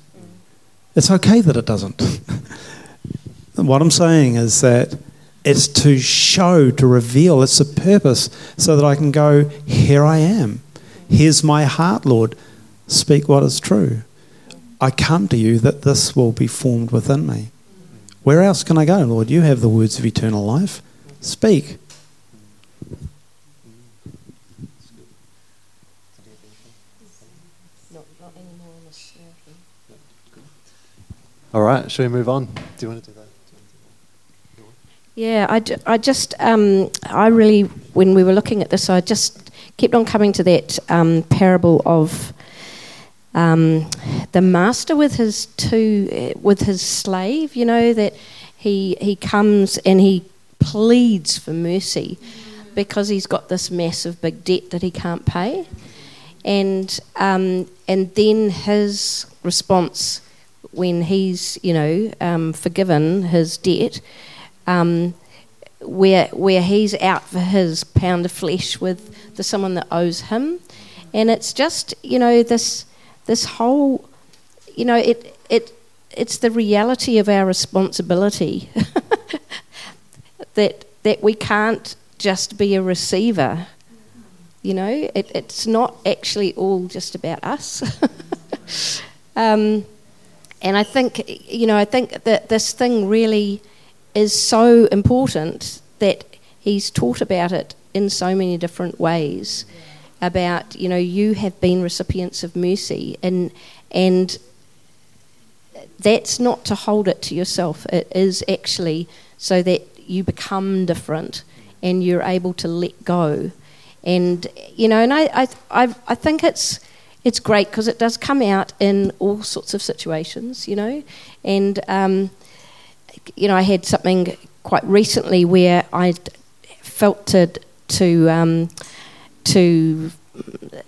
It's okay that it doesn't. <laughs> what I'm saying is that it's to show, to reveal, it's a purpose so that I can go, Here I am. Here's my heart, Lord. Speak what is true. I come to you that this will be formed within me. Where else can I go, Lord? You have the words of eternal life. Speak. All right, shall we move on? Do you want to do that? Yeah, I, I just, um, I really, when we were looking at this, I just kept on coming to that um, parable of um, the master with his two, with his slave. You know that he he comes and he pleads for mercy because he's got this massive big debt that he can't pay, and um, and then his response when he's, you know, um, forgiven his debt, um, where where he's out for his pound of flesh with the someone that owes him, and it's just, you know, this this whole, you know, it it it's the reality of our responsibility <laughs> that that we can't just be a receiver. You know, it, it's not actually all just about us. <laughs> um, and I think, you know, I think that this thing really is so important that he's taught about it in so many different ways. About you know you have been recipients of mercy and and that's not to hold it to yourself. It is actually so that you become different and you're able to let go. And you know, and I I I, I think it's it's great because it does come out in all sorts of situations, you know. And um, you know, I had something quite recently where I felt to to um, to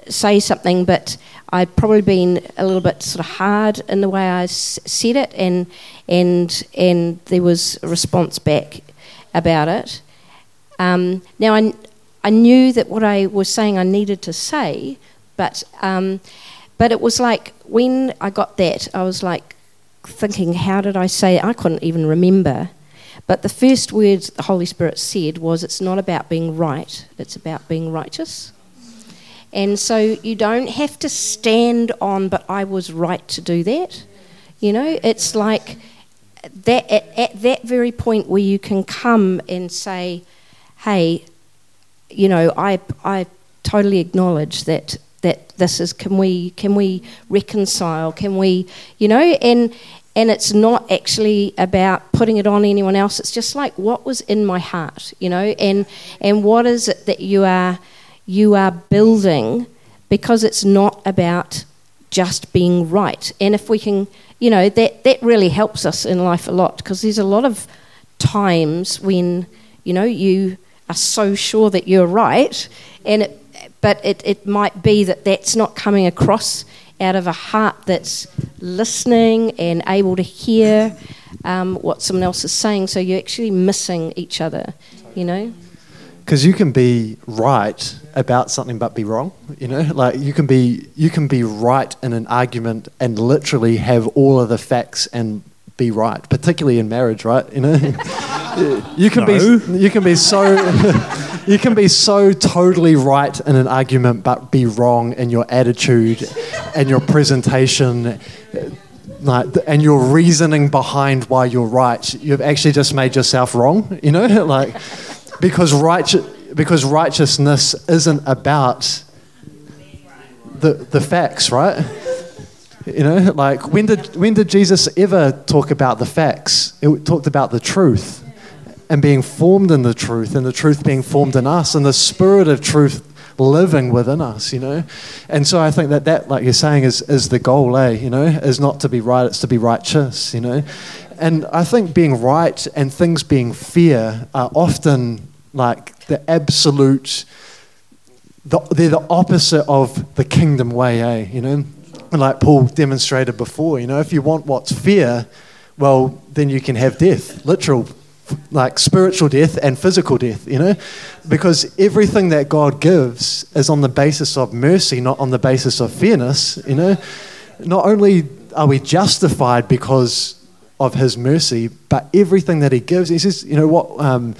say something, but I'd probably been a little bit sort of hard in the way I said it, and and and there was a response back about it. Um, now I I knew that what I was saying I needed to say, but um, but it was like when I got that, I was like thinking, how did I say it? I couldn't even remember. But the first words the Holy Spirit said was, it's not about being right, it's about being righteous. And so you don't have to stand on, but I was right to do that. You know, it's like that at, at that very point where you can come and say, hey, you know, I, I totally acknowledge that that this is can we can we reconcile? Can we you know and and it's not actually about putting it on anyone else. It's just like what was in my heart you know and and what is it that you are you are building because it's not about just being right. And if we can you know that that really helps us in life a lot because there's a lot of times when you know you are so sure that you're right and it but it, it might be that that's not coming across out of a heart that's listening and able to hear um, what someone else is saying. So you're actually missing each other, you know? Because you can be right about something but be wrong, you know? <laughs> Like you can be you can be right in an argument and literally have all of the facts and be right, particularly in marriage, right? You know, <laughs> you can no. be you can be so <laughs> you can be so totally right in an argument, but be wrong in your attitude and your presentation. Like, and your reasoning behind why you're right, you've actually just made yourself wrong, you know? <laughs> like, because, right, because righteousness isn't about the, the facts, right? You know, like when did when did Jesus ever talk about the facts? It talked about the truth and being formed in the truth, and the truth being formed in us, and the spirit of truth living within us, you know. And so I think that that, like you're saying, is is the goal, eh? You know, is not to be right, it's to be righteous, you know. And I think being right and things being fair are often like the absolute. The, they're the opposite of the kingdom way, eh? You know, like Paul demonstrated before. You know, if you want what's fear, well, then you can have death, literal like spiritual death and physical death, you know? Because everything that God gives is on the basis of mercy, not on the basis of fairness, you know? Not only are we justified because of his mercy, but everything that he gives, he says, you know what, um,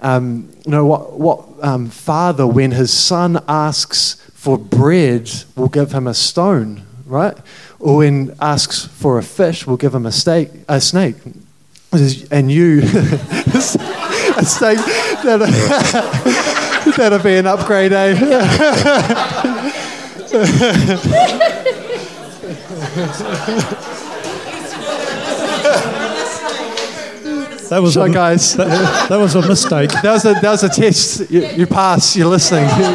um, you know what, what um, father, when his son asks for bread, will give him a stone, right? Or when asks for a fish, we'll give him a, steak, a snake and you <laughs> a steak that'll, <laughs> that'll be an upgrade, eh? <laughs> That was a, guys. That, that, was a mistake. That was a, that was a test. You, you pass. You're listening. You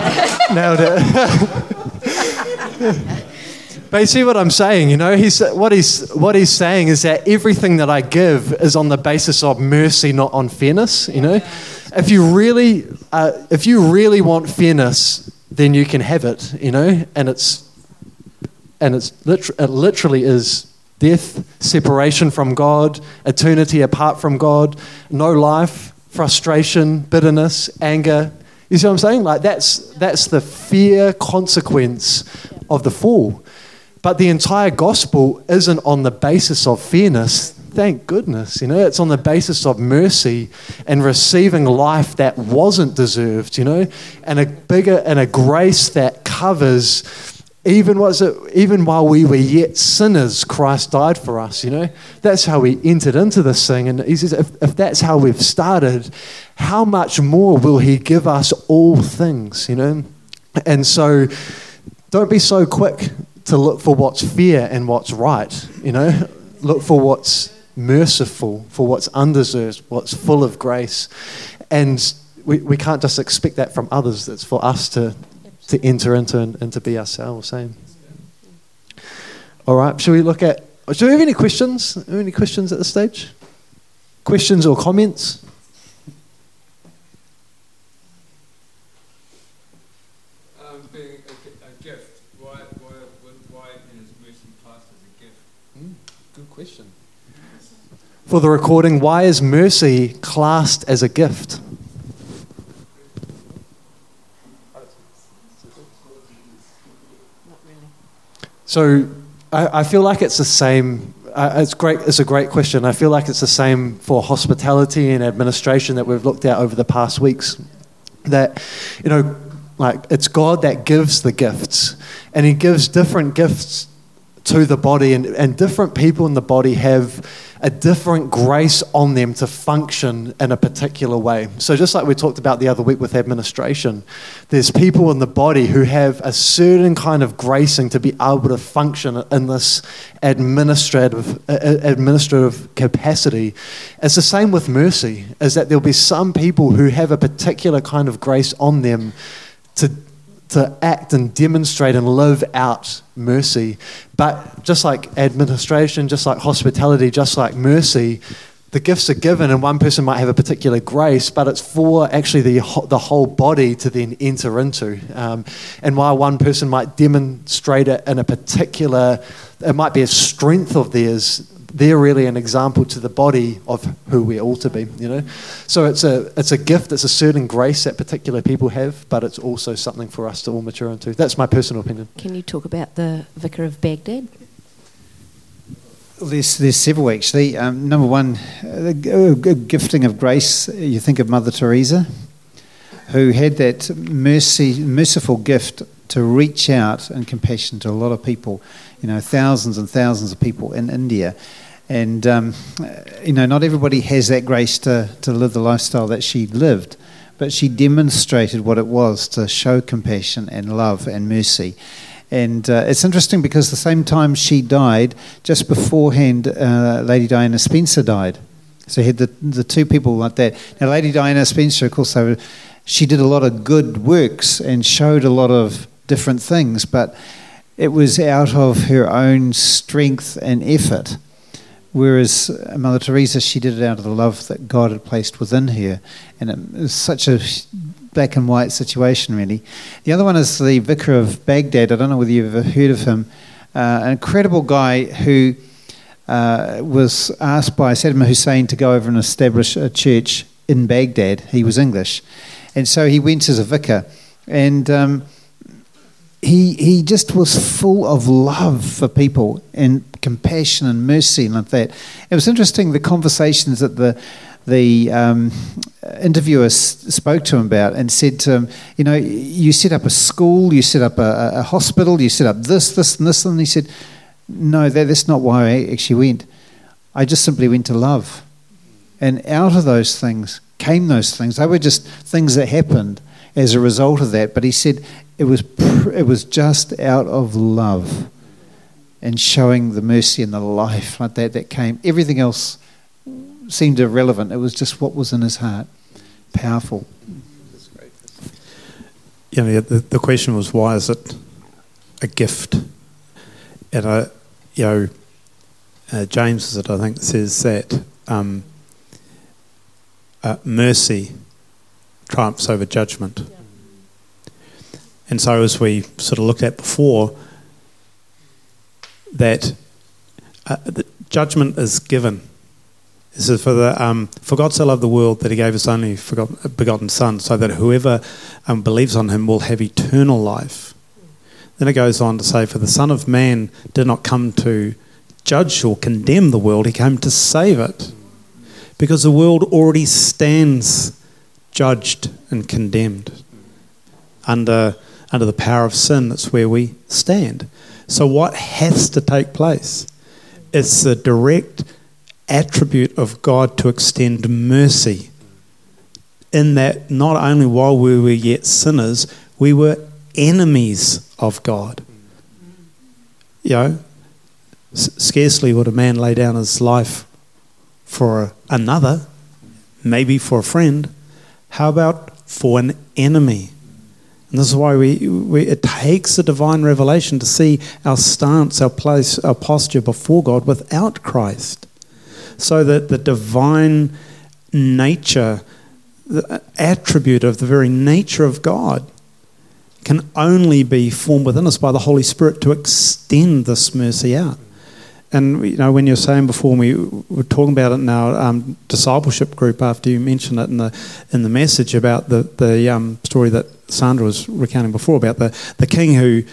nailed it. But you see what I'm saying, you know? He's, what, he's, what he's saying is that everything that I give is on the basis of mercy, not on fairness, you know? If you really, uh, if you really want fairness, then you can have it, you know? And it's, and it's liter- it literally is death, separation from God, eternity apart from God, no life, frustration, bitterness, anger. You see what I'm saying? Like that's that's the fear consequence of the fall. But the entire gospel isn't on the basis of fairness. Thank goodness. You know, it's on the basis of mercy and receiving life that wasn't deserved, you know, and a bigger and a grace that covers even was it even while we were yet sinners, Christ died for us. You know, that's how we entered into this thing. And he says, if, if that's how we've started, how much more will He give us all things? You know, and so don't be so quick to look for what's fair and what's right. You know, look for what's merciful, for what's undeserved, what's full of grace, and we, we can't just expect that from others. It's for us to to enter into and, and to be ourselves. Same. All right. Shall we look at? Do we have any questions? Any questions at this stage? Questions or comments? Um, being a, a gift, why, why, why is mercy classed as a gift? Mm, good question. For the recording, why is mercy classed as a gift? So I, I feel like it's the same. Uh, it's great. It's a great question. I feel like it's the same for hospitality and administration that we've looked at over the past weeks. That you know, like it's God that gives the gifts, and He gives different gifts to the body, and, and different people in the body have a different grace on them to function in a particular way. So, just like we talked about the other week with administration, there's people in the body who have a certain kind of gracing to be able to function in this administrative, uh, uh, administrative capacity. It's the same with mercy, is that there'll be some people who have a particular kind of grace on them to to act and demonstrate and live out mercy. But just like administration, just like hospitality, just like mercy, the gifts are given, and one person might have a particular grace, but it's for actually the, the whole body to then enter into. Um, and while one person might demonstrate it in a particular, it might be a strength of theirs, they're really an example to the body of who we ought to be, you know. So it's a it's a gift, it's a certain grace that particular people have, but it's also something for us to all mature into. That's my personal opinion. Can you talk about the vicar of Baghdad? There's, there's several actually. Um, number one, uh, the gifting of grace. You think of Mother Teresa, who had that mercy, merciful gift to reach out and compassion to a lot of people. You know, thousands and thousands of people in India, and, um, you know, not everybody has that grace to, to live the lifestyle that she lived, but she demonstrated what it was to show compassion and love and mercy. And uh, it's interesting because the same time she died, just beforehand, uh, Lady Diana Spencer died. So had the, the two people like that. Now, Lady Diana Spencer, of course, she did a lot of good works and showed a lot of different things, but it was out of her own strength and effort. Whereas Mother Teresa, she did it out of the love that God had placed within her. And it was such a black and white situation, really. The other one is the Vicar of Baghdad. I don't know whether you've ever heard of him. Uh, an incredible guy who uh, was asked by Saddam Hussein to go over and establish a church in Baghdad. He was English. And so he went as a vicar. And. Um, he, he just was full of love for people and compassion and mercy and like that. It was interesting the conversations that the the um, interviewer spoke to him about and said to him, you know, you set up a school, you set up a, a hospital, you set up this, this, and this, and he said, no, that, that's not why I actually went. I just simply went to love, and out of those things came those things. They were just things that happened as a result of that. But he said it was, it was just out of love and showing the mercy and the life like that that came. Everything else seemed irrelevant. It was just what was in his heart. Powerful. Yeah, the, the question was why is it a gift? And I, you know, uh, James, is it, I think, says that um, uh, mercy triumphs over judgment. And so, as we sort of looked at before, that uh, judgment is given. This is for the um, for God so loved the world that He gave His only begotten Son, so that whoever um, believes on Him will have eternal life. Then it goes on to say, "For the Son of Man did not come to judge or condemn the world; He came to save it, because the world already stands judged and condemned under." under the power of sin, that's where we stand. So, what has to take place? It's the direct attribute of God to extend mercy. In that, not only while we were yet sinners, we were enemies of God. You know, scarcely would a man lay down his life for another, maybe for a friend. How about for an enemy? And this is why we, we, it takes a divine revelation to see our stance, our place, our posture before God without Christ. So that the divine nature, the attribute of the very nature of God, can only be formed within us by the Holy Spirit to extend this mercy out. And you know, when you're saying before, we were talking about it in our um, discipleship group after you mentioned it in the in the message about the the um, story that Sandra was recounting before about the the king who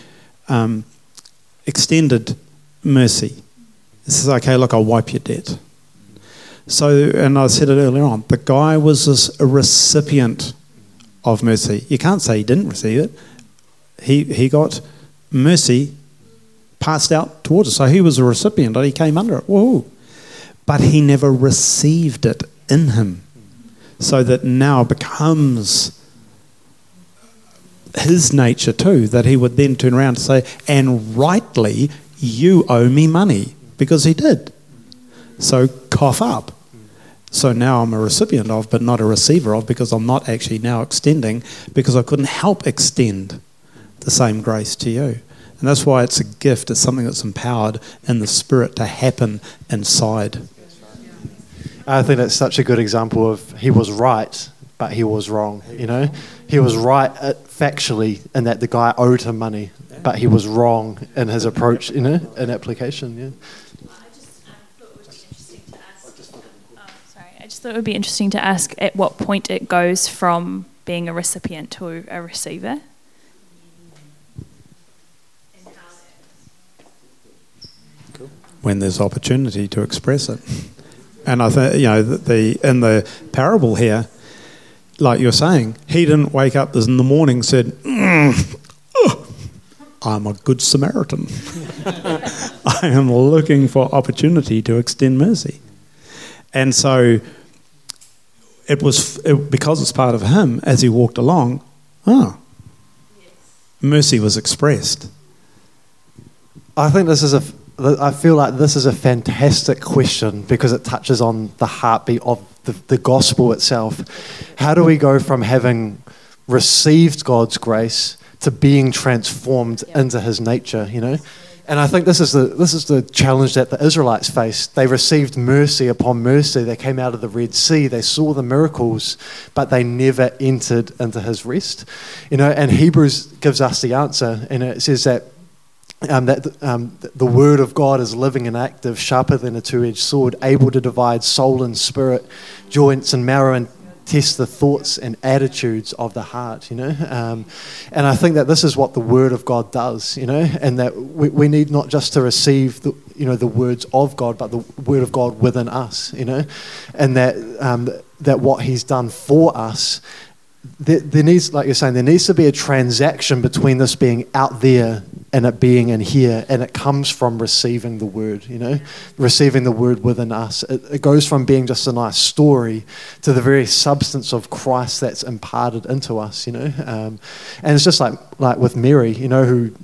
um, extended mercy. He says, "Okay, look, I'll wipe your debt." So, and I said it earlier on, the guy was a recipient of mercy. You can't say he didn't receive it. He he got mercy passed out towards us. So he was a recipient, and he came under it. Whoa. But he never received it in him. So that now becomes his nature too, that he would then turn around and say, and rightly, you owe me money. Because he did. So cough up. So now I'm a recipient of, but not a receiver of, because I'm not actually now extending, because I couldn't help extend the same grace to you. And that's why it's a gift, it's something that's empowered in the Spirit to happen inside. I think that's such a good example of he was right, but he was wrong. You know, he was right factually in that the guy owed him money, but he was wrong in his approach. You know, in application. Yeah. I just thought it would be interesting to ask at what point it goes from being a recipient to a receiver. When there's opportunity to express it. And I think you know the in the parable here, like you're saying, he didn't wake up this in the morning said, mm, "I'm a good Samaritan. <laughs> I am looking for opportunity to extend mercy." And so it was it, because it's part of him as he walked along. Oh, mercy was expressed. I think this is a I feel like this is a fantastic question because it touches on the heartbeat of the, the gospel itself. How do we go from having received God's grace to being transformed yep. into His nature? You know, and I think this is the this is the challenge that the Israelites faced. They received mercy upon mercy. They came out of the Red Sea. They saw the miracles, but they never entered into His rest. You know, and Hebrews gives us the answer, and it says that um, that um, the word of God is living and active, sharper than a two edged sword, able to divide soul and spirit, joints and marrow, and test the thoughts and attitudes of the heart, you know. <laughs> Um, and I think that this is what the Word of God does, you know, and that we, we need not just to receive the, you know, the words of God, but the Word of God within us, you know, and that um, that what He's done for us there, there, needs, like you're saying, there needs to be a transaction between this being out there and it being in here, and it comes from receiving the word, you know, receiving the word within us. It, it goes from being just a nice story to the very substance of Christ that's imparted into us, you know. Um, and it's just like like with Mary, you know, who,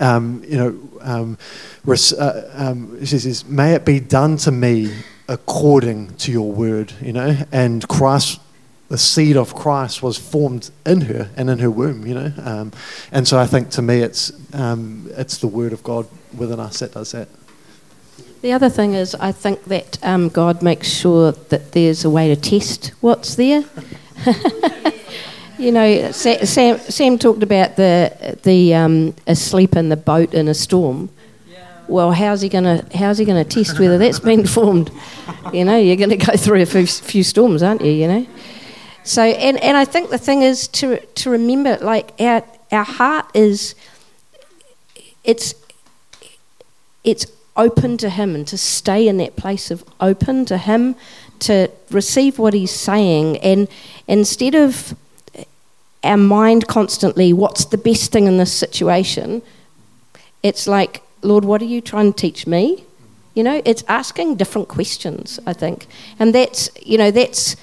um, you know, um, uh, um, she says, "May it be done to me." according to your word, you know, and Christ the seed of Christ was formed in her and in her womb, you know. Um, and so I think to me, it's um, it's the Word of God within us that does that. The other thing is, I think that um, God makes sure that there's a way to test what's there. <laughs> you know, Sam, Sam, talked about the the um, asleep in the boat in a storm. Well, how's he gonna how's he gonna test whether that's been <laughs> formed? You know, you're gonna go through a few, few storms, aren't you? You know. So, and, and I think the thing is to, to remember, like, our, our heart is, it's, it's open to Him and to stay in that place of open to Him, to receive what He's saying. And instead of our mind constantly, what's the best thing in this situation? It's like, Lord, what are you trying to teach me? You know, it's asking different questions, I think. And that's, you know, that's,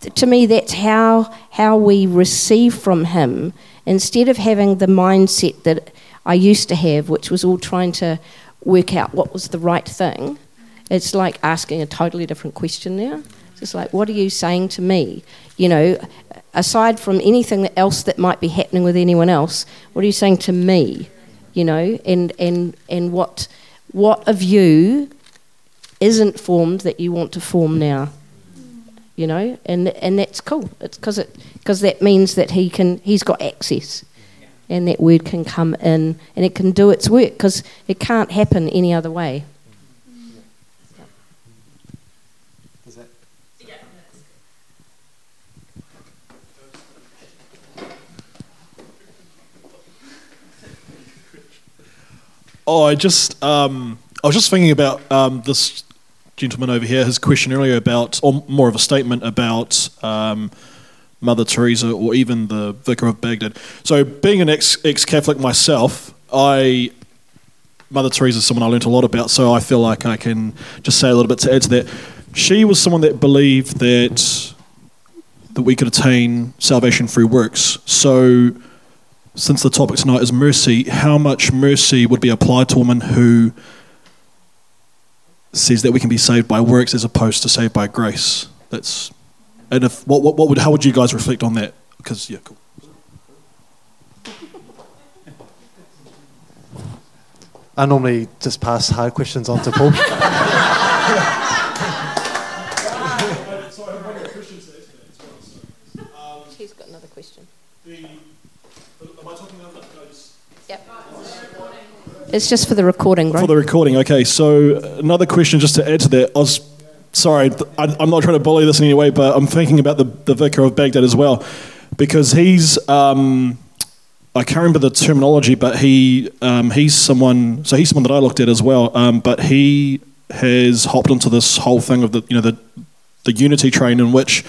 to me, that's how, how we receive from Him instead of having the mindset that I used to have, which was all trying to work out what was the right thing. It's like asking a totally different question now. It's like, what are you saying to me? You know, aside from anything else that might be happening with anyone else, what are you saying to me? You know, and and and what what of you isn't formed that you want to form now? You know, and and that's cool. It's because it because that means that he can he's got access, and that word can come in and it can do its work because it can't happen any other way. Oh, I just um, I was just thinking about um, this gentleman over here. His question earlier about, or more of a statement about um, Mother Teresa, or even the Vicar of Baghdad. So, being an ex Catholic myself, I Mother Teresa is someone I learnt a lot about. So I feel like I can just say a little bit to add to that. She was someone that believed that that we could attain salvation through works. So since the topic tonight is mercy, how much mercy would be applied to a woman who says that we can be saved by works as opposed to saved by grace? That's and if what what, what would how would you guys reflect on that? Because yeah, cool. I normally just pass hard questions on to Paul. <laughs> She's got another question. It's just for the recording, right? For the recording, okay. So another question, just to add to that, I was sorry, I, I'm not trying to bully this in any way, but I'm thinking about the the vicar of Baghdad as well, because he's um, I can't remember the terminology, but he um, he's someone. So he's someone that I looked at as well, um, but he has hopped into this whole thing of the you know the the unity train in which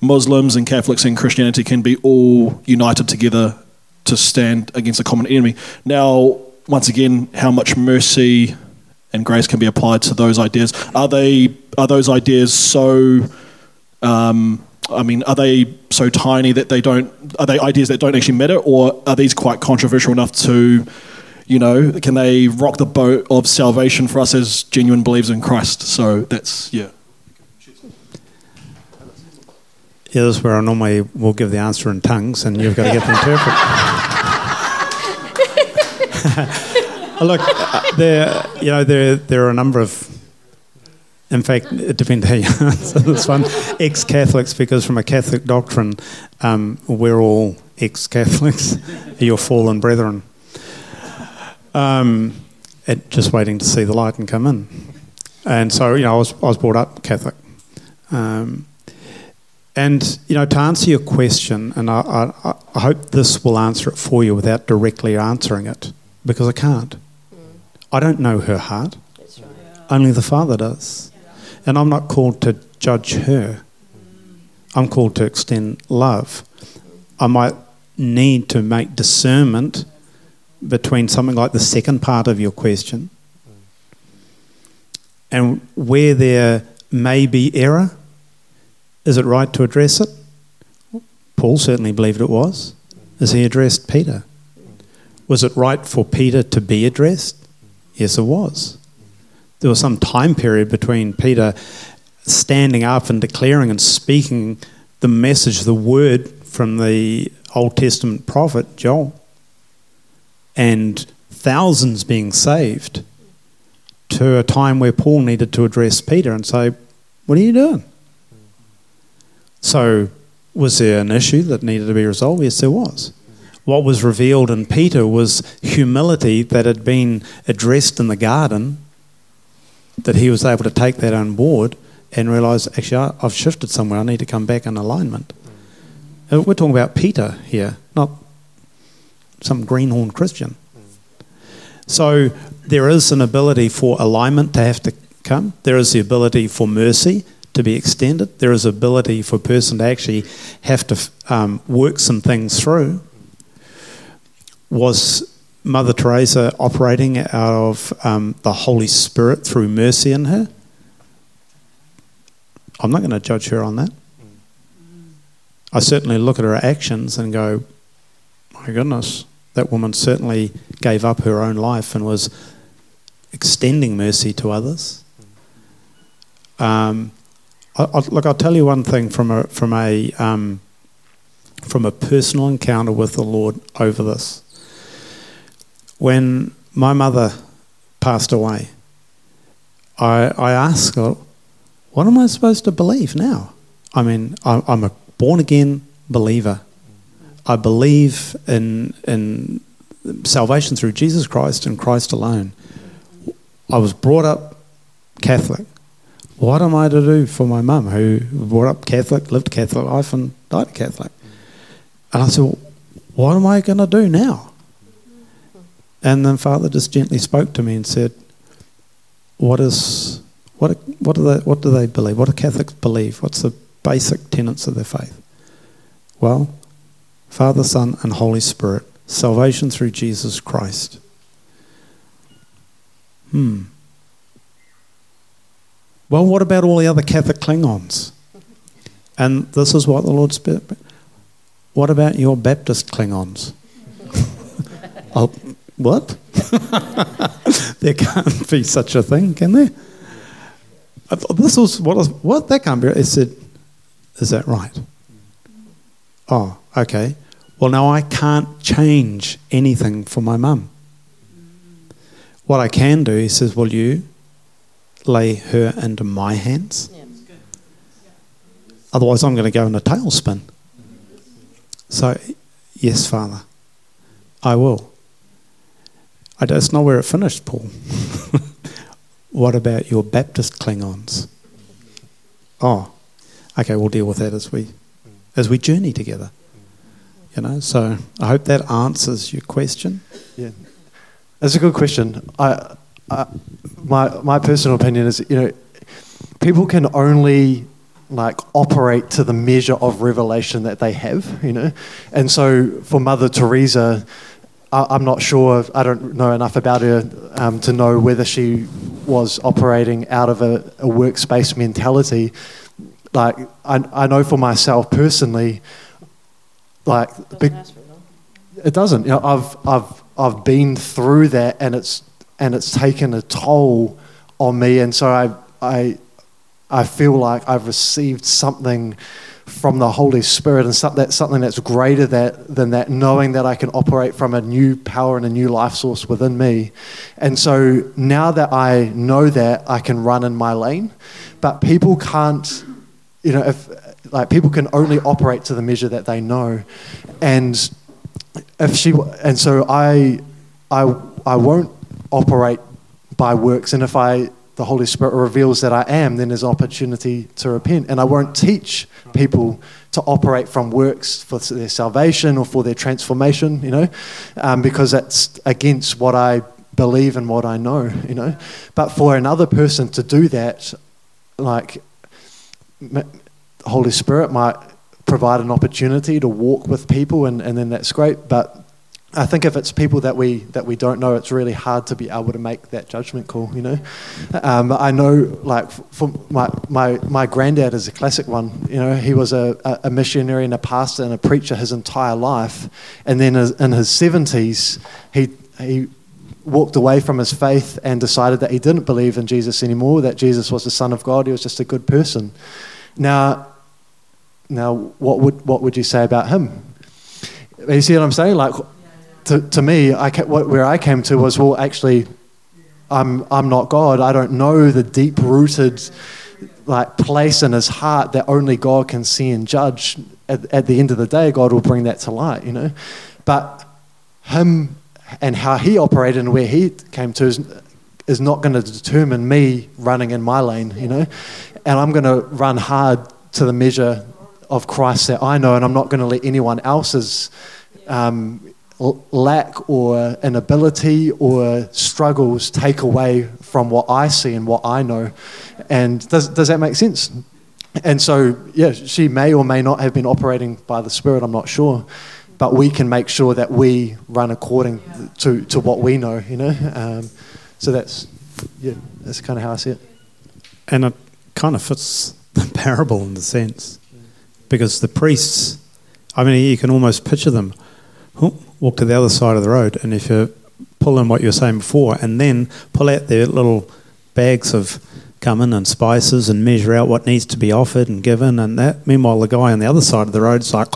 Muslims and Catholics and Christianity can be all united together to stand against a common enemy. Now, once again, how much mercy and grace can be applied to those ideas? Are they are those ideas so? Um, I mean, are they so tiny that they don't? Are they ideas that don't actually matter, or are these quite controversial enough to, you know, can they rock the boat of salvation for us as genuine believers in Christ? So that's yeah. Yeah, this is where I normally will give the answer in tongues, and you've got to get the <laughs> interpret. <laughs> Look, uh, there, you know, there there are a number of. In fact, it depends how you <laughs> answer this one. Ex-Catholics, because from a Catholic doctrine, um, we're all ex-Catholics. <laughs> Your fallen brethren. Um, just waiting to see the light and come in. And so, you know, I was I was brought up Catholic. Um, and you know, to answer your question, and I, I, I, hope this will answer it for you without directly answering it, because I can't. Mm. I don't know her heart. Right. Yeah. Only the Father does. Yeah. And I'm not called to judge her. Mm. I'm called to extend love. I might need to make discernment between something like the second part of your question and where there may be error is it right to address it? Paul certainly believed it was, as he addressed Peter. Was it right for Peter to be addressed? Yes, it was. There was some time period between Peter standing up and declaring and speaking the message, the word from the Old Testament prophet Joel, and thousands being saved, to a time where Paul needed to address Peter and say, What are you doing? So, was there an issue that needed to be resolved? Yes, there was. What was revealed in Peter was humility that had been addressed in the garden, that he was able to take that on board and realize, actually, I've shifted somewhere. I need to come back in alignment. Uh, we're talking about Peter here, not some greenhorn Christian. So there is an ability for alignment to have to come. There is the ability for mercy to be extended. There is ability for a person to actually have to um, work some things through. Was Mother Teresa operating out of um, the Holy Spirit through mercy in her? I'm not going to judge her on that. I certainly look at her actions and go, my goodness, that woman certainly gave up her own life and was extending mercy to others. Um, I, I, look, I'll tell you one thing from a from a um, from a personal encounter with the Lord over this. When my mother passed away, I I asked "What am I supposed to believe now?" I mean, I, I'm a born again believer. I believe in in salvation through Jesus Christ and Christ alone. I was brought up Catholic. What am I to do for my mum who brought up Catholic, lived Catholic life, and died Catholic? And I said, well, What am I going to do now? And then Father just gently spoke to me and said, What is what what do they what do they believe? What do Catholics believe? What's the basic tenets of their faith? Well, Father, Son, and Holy Spirit, salvation through Jesus Christ. Hmm. Well, what about all the other Catholic Klingons? And this is what the Lord Spirit. What about your Baptist Klingons? <laughs> oh, what? <laughs> there can't be such a thing, can there? This was what? What? That can't be. It said, "Is that right?" Oh, okay. Well, now I can't change anything for my mum. What I can do, he says, Will you lay her into my hands? Yeah. Otherwise, I'm going to go in a tailspin. So, yes, Father, I will. I, that's not where it finished, Paul. <laughs> what about your Baptist Klingons? Oh, okay, we'll deal with that as we as we journey together. You know, so I hope that answers your question. Yeah. That's a good question. I, I, my my personal opinion is, you know, people can only like operate to the measure of revelation that they have, you know, and so for Mother Teresa, I, am not sure. I don't know enough about her um, to know whether she was operating out of a, a works-based mentality. Like I, I know for myself personally, like doesn't it doesn't. You know, I've I've I've been through that, and it's and it's taken a toll on me, and so I I I feel like I've received something from the Holy Spirit and something, that's greater that, than that, knowing that I can operate from a new power and a new life source within me. And so now that I know that, I can run in my lane. But people can't, you know, if like people can only operate to the measure that they know. And if she and so I I I won't operate by works and if I the Holy Spirit reveals that I am, then there's opportunity to repent. And I won't teach people to operate from works for their salvation or for their transformation, you know, um, because that's against what I believe and what I know, you know. But for another person to do that, like, Holy Spirit might provide an opportunity to walk with people, and, and then that's great. But I think if it's people that we that we don't know, it's really hard to be able to make that judgment call. You know, um, I know like for my my my granddad is a classic one. You know, he was a, a missionary and a pastor and a preacher his entire life, and then in his seventies, he he walked away from his faith and decided that he didn't believe in Jesus anymore. That Jesus was the Son of God. He was just a good person. Now, now what would what would you say about him? You see what I'm saying? Like to, to me, I, where I came to was, well, actually, I'm, I'm not God. I don't know the deep rooted like place in his heart that only God can see and judge. At, at the end of the day, God will bring that to light, you know. But him and how he operated and where he came to is, is not going to determine me running in my lane, you know. And I'm going to run hard to the measure of Christ that I know, and I'm not going to let anyone else's um, lack or inability or struggles take away from what I see and what I know. And does, does that make sense? And so, yeah, she may or may not have been operating by the Spirit, I'm not sure. But we can make sure that we run according to, to what we know, you know? Um, so that's, yeah, that's kind of how I see it. And it kind of fits the <laughs> parable in the sense. Because the priests, I mean, you can almost picture them walk to the other side of the road, and if you pull in what you were saying before, and then pull out their little bags of cumin and spices and measure out what needs to be offered and given, and that. Meanwhile, the guy on the other side of the road is like,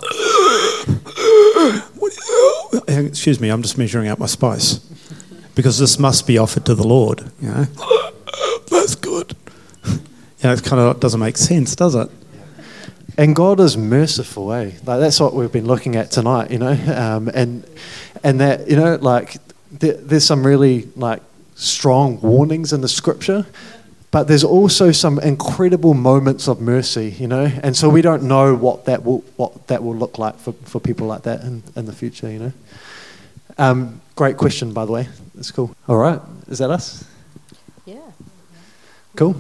excuse me, I'm just measuring out my spice because this must be offered to the Lord. You know, <gasps> that's good. <laughs> You know, it kind of doesn't make sense, does it? And God is merciful, eh? Like that's what we've been looking at tonight, you know. <laughs> Um, and and that you know, like there, there's some really like strong warnings in the Scripture, but there's also some incredible moments of mercy, you know. And so we don't know what that will what that will look like for, for people like that in, in the future, you know. Um, great question, by the way. That's cool. All right, is that us? Yeah. Cool.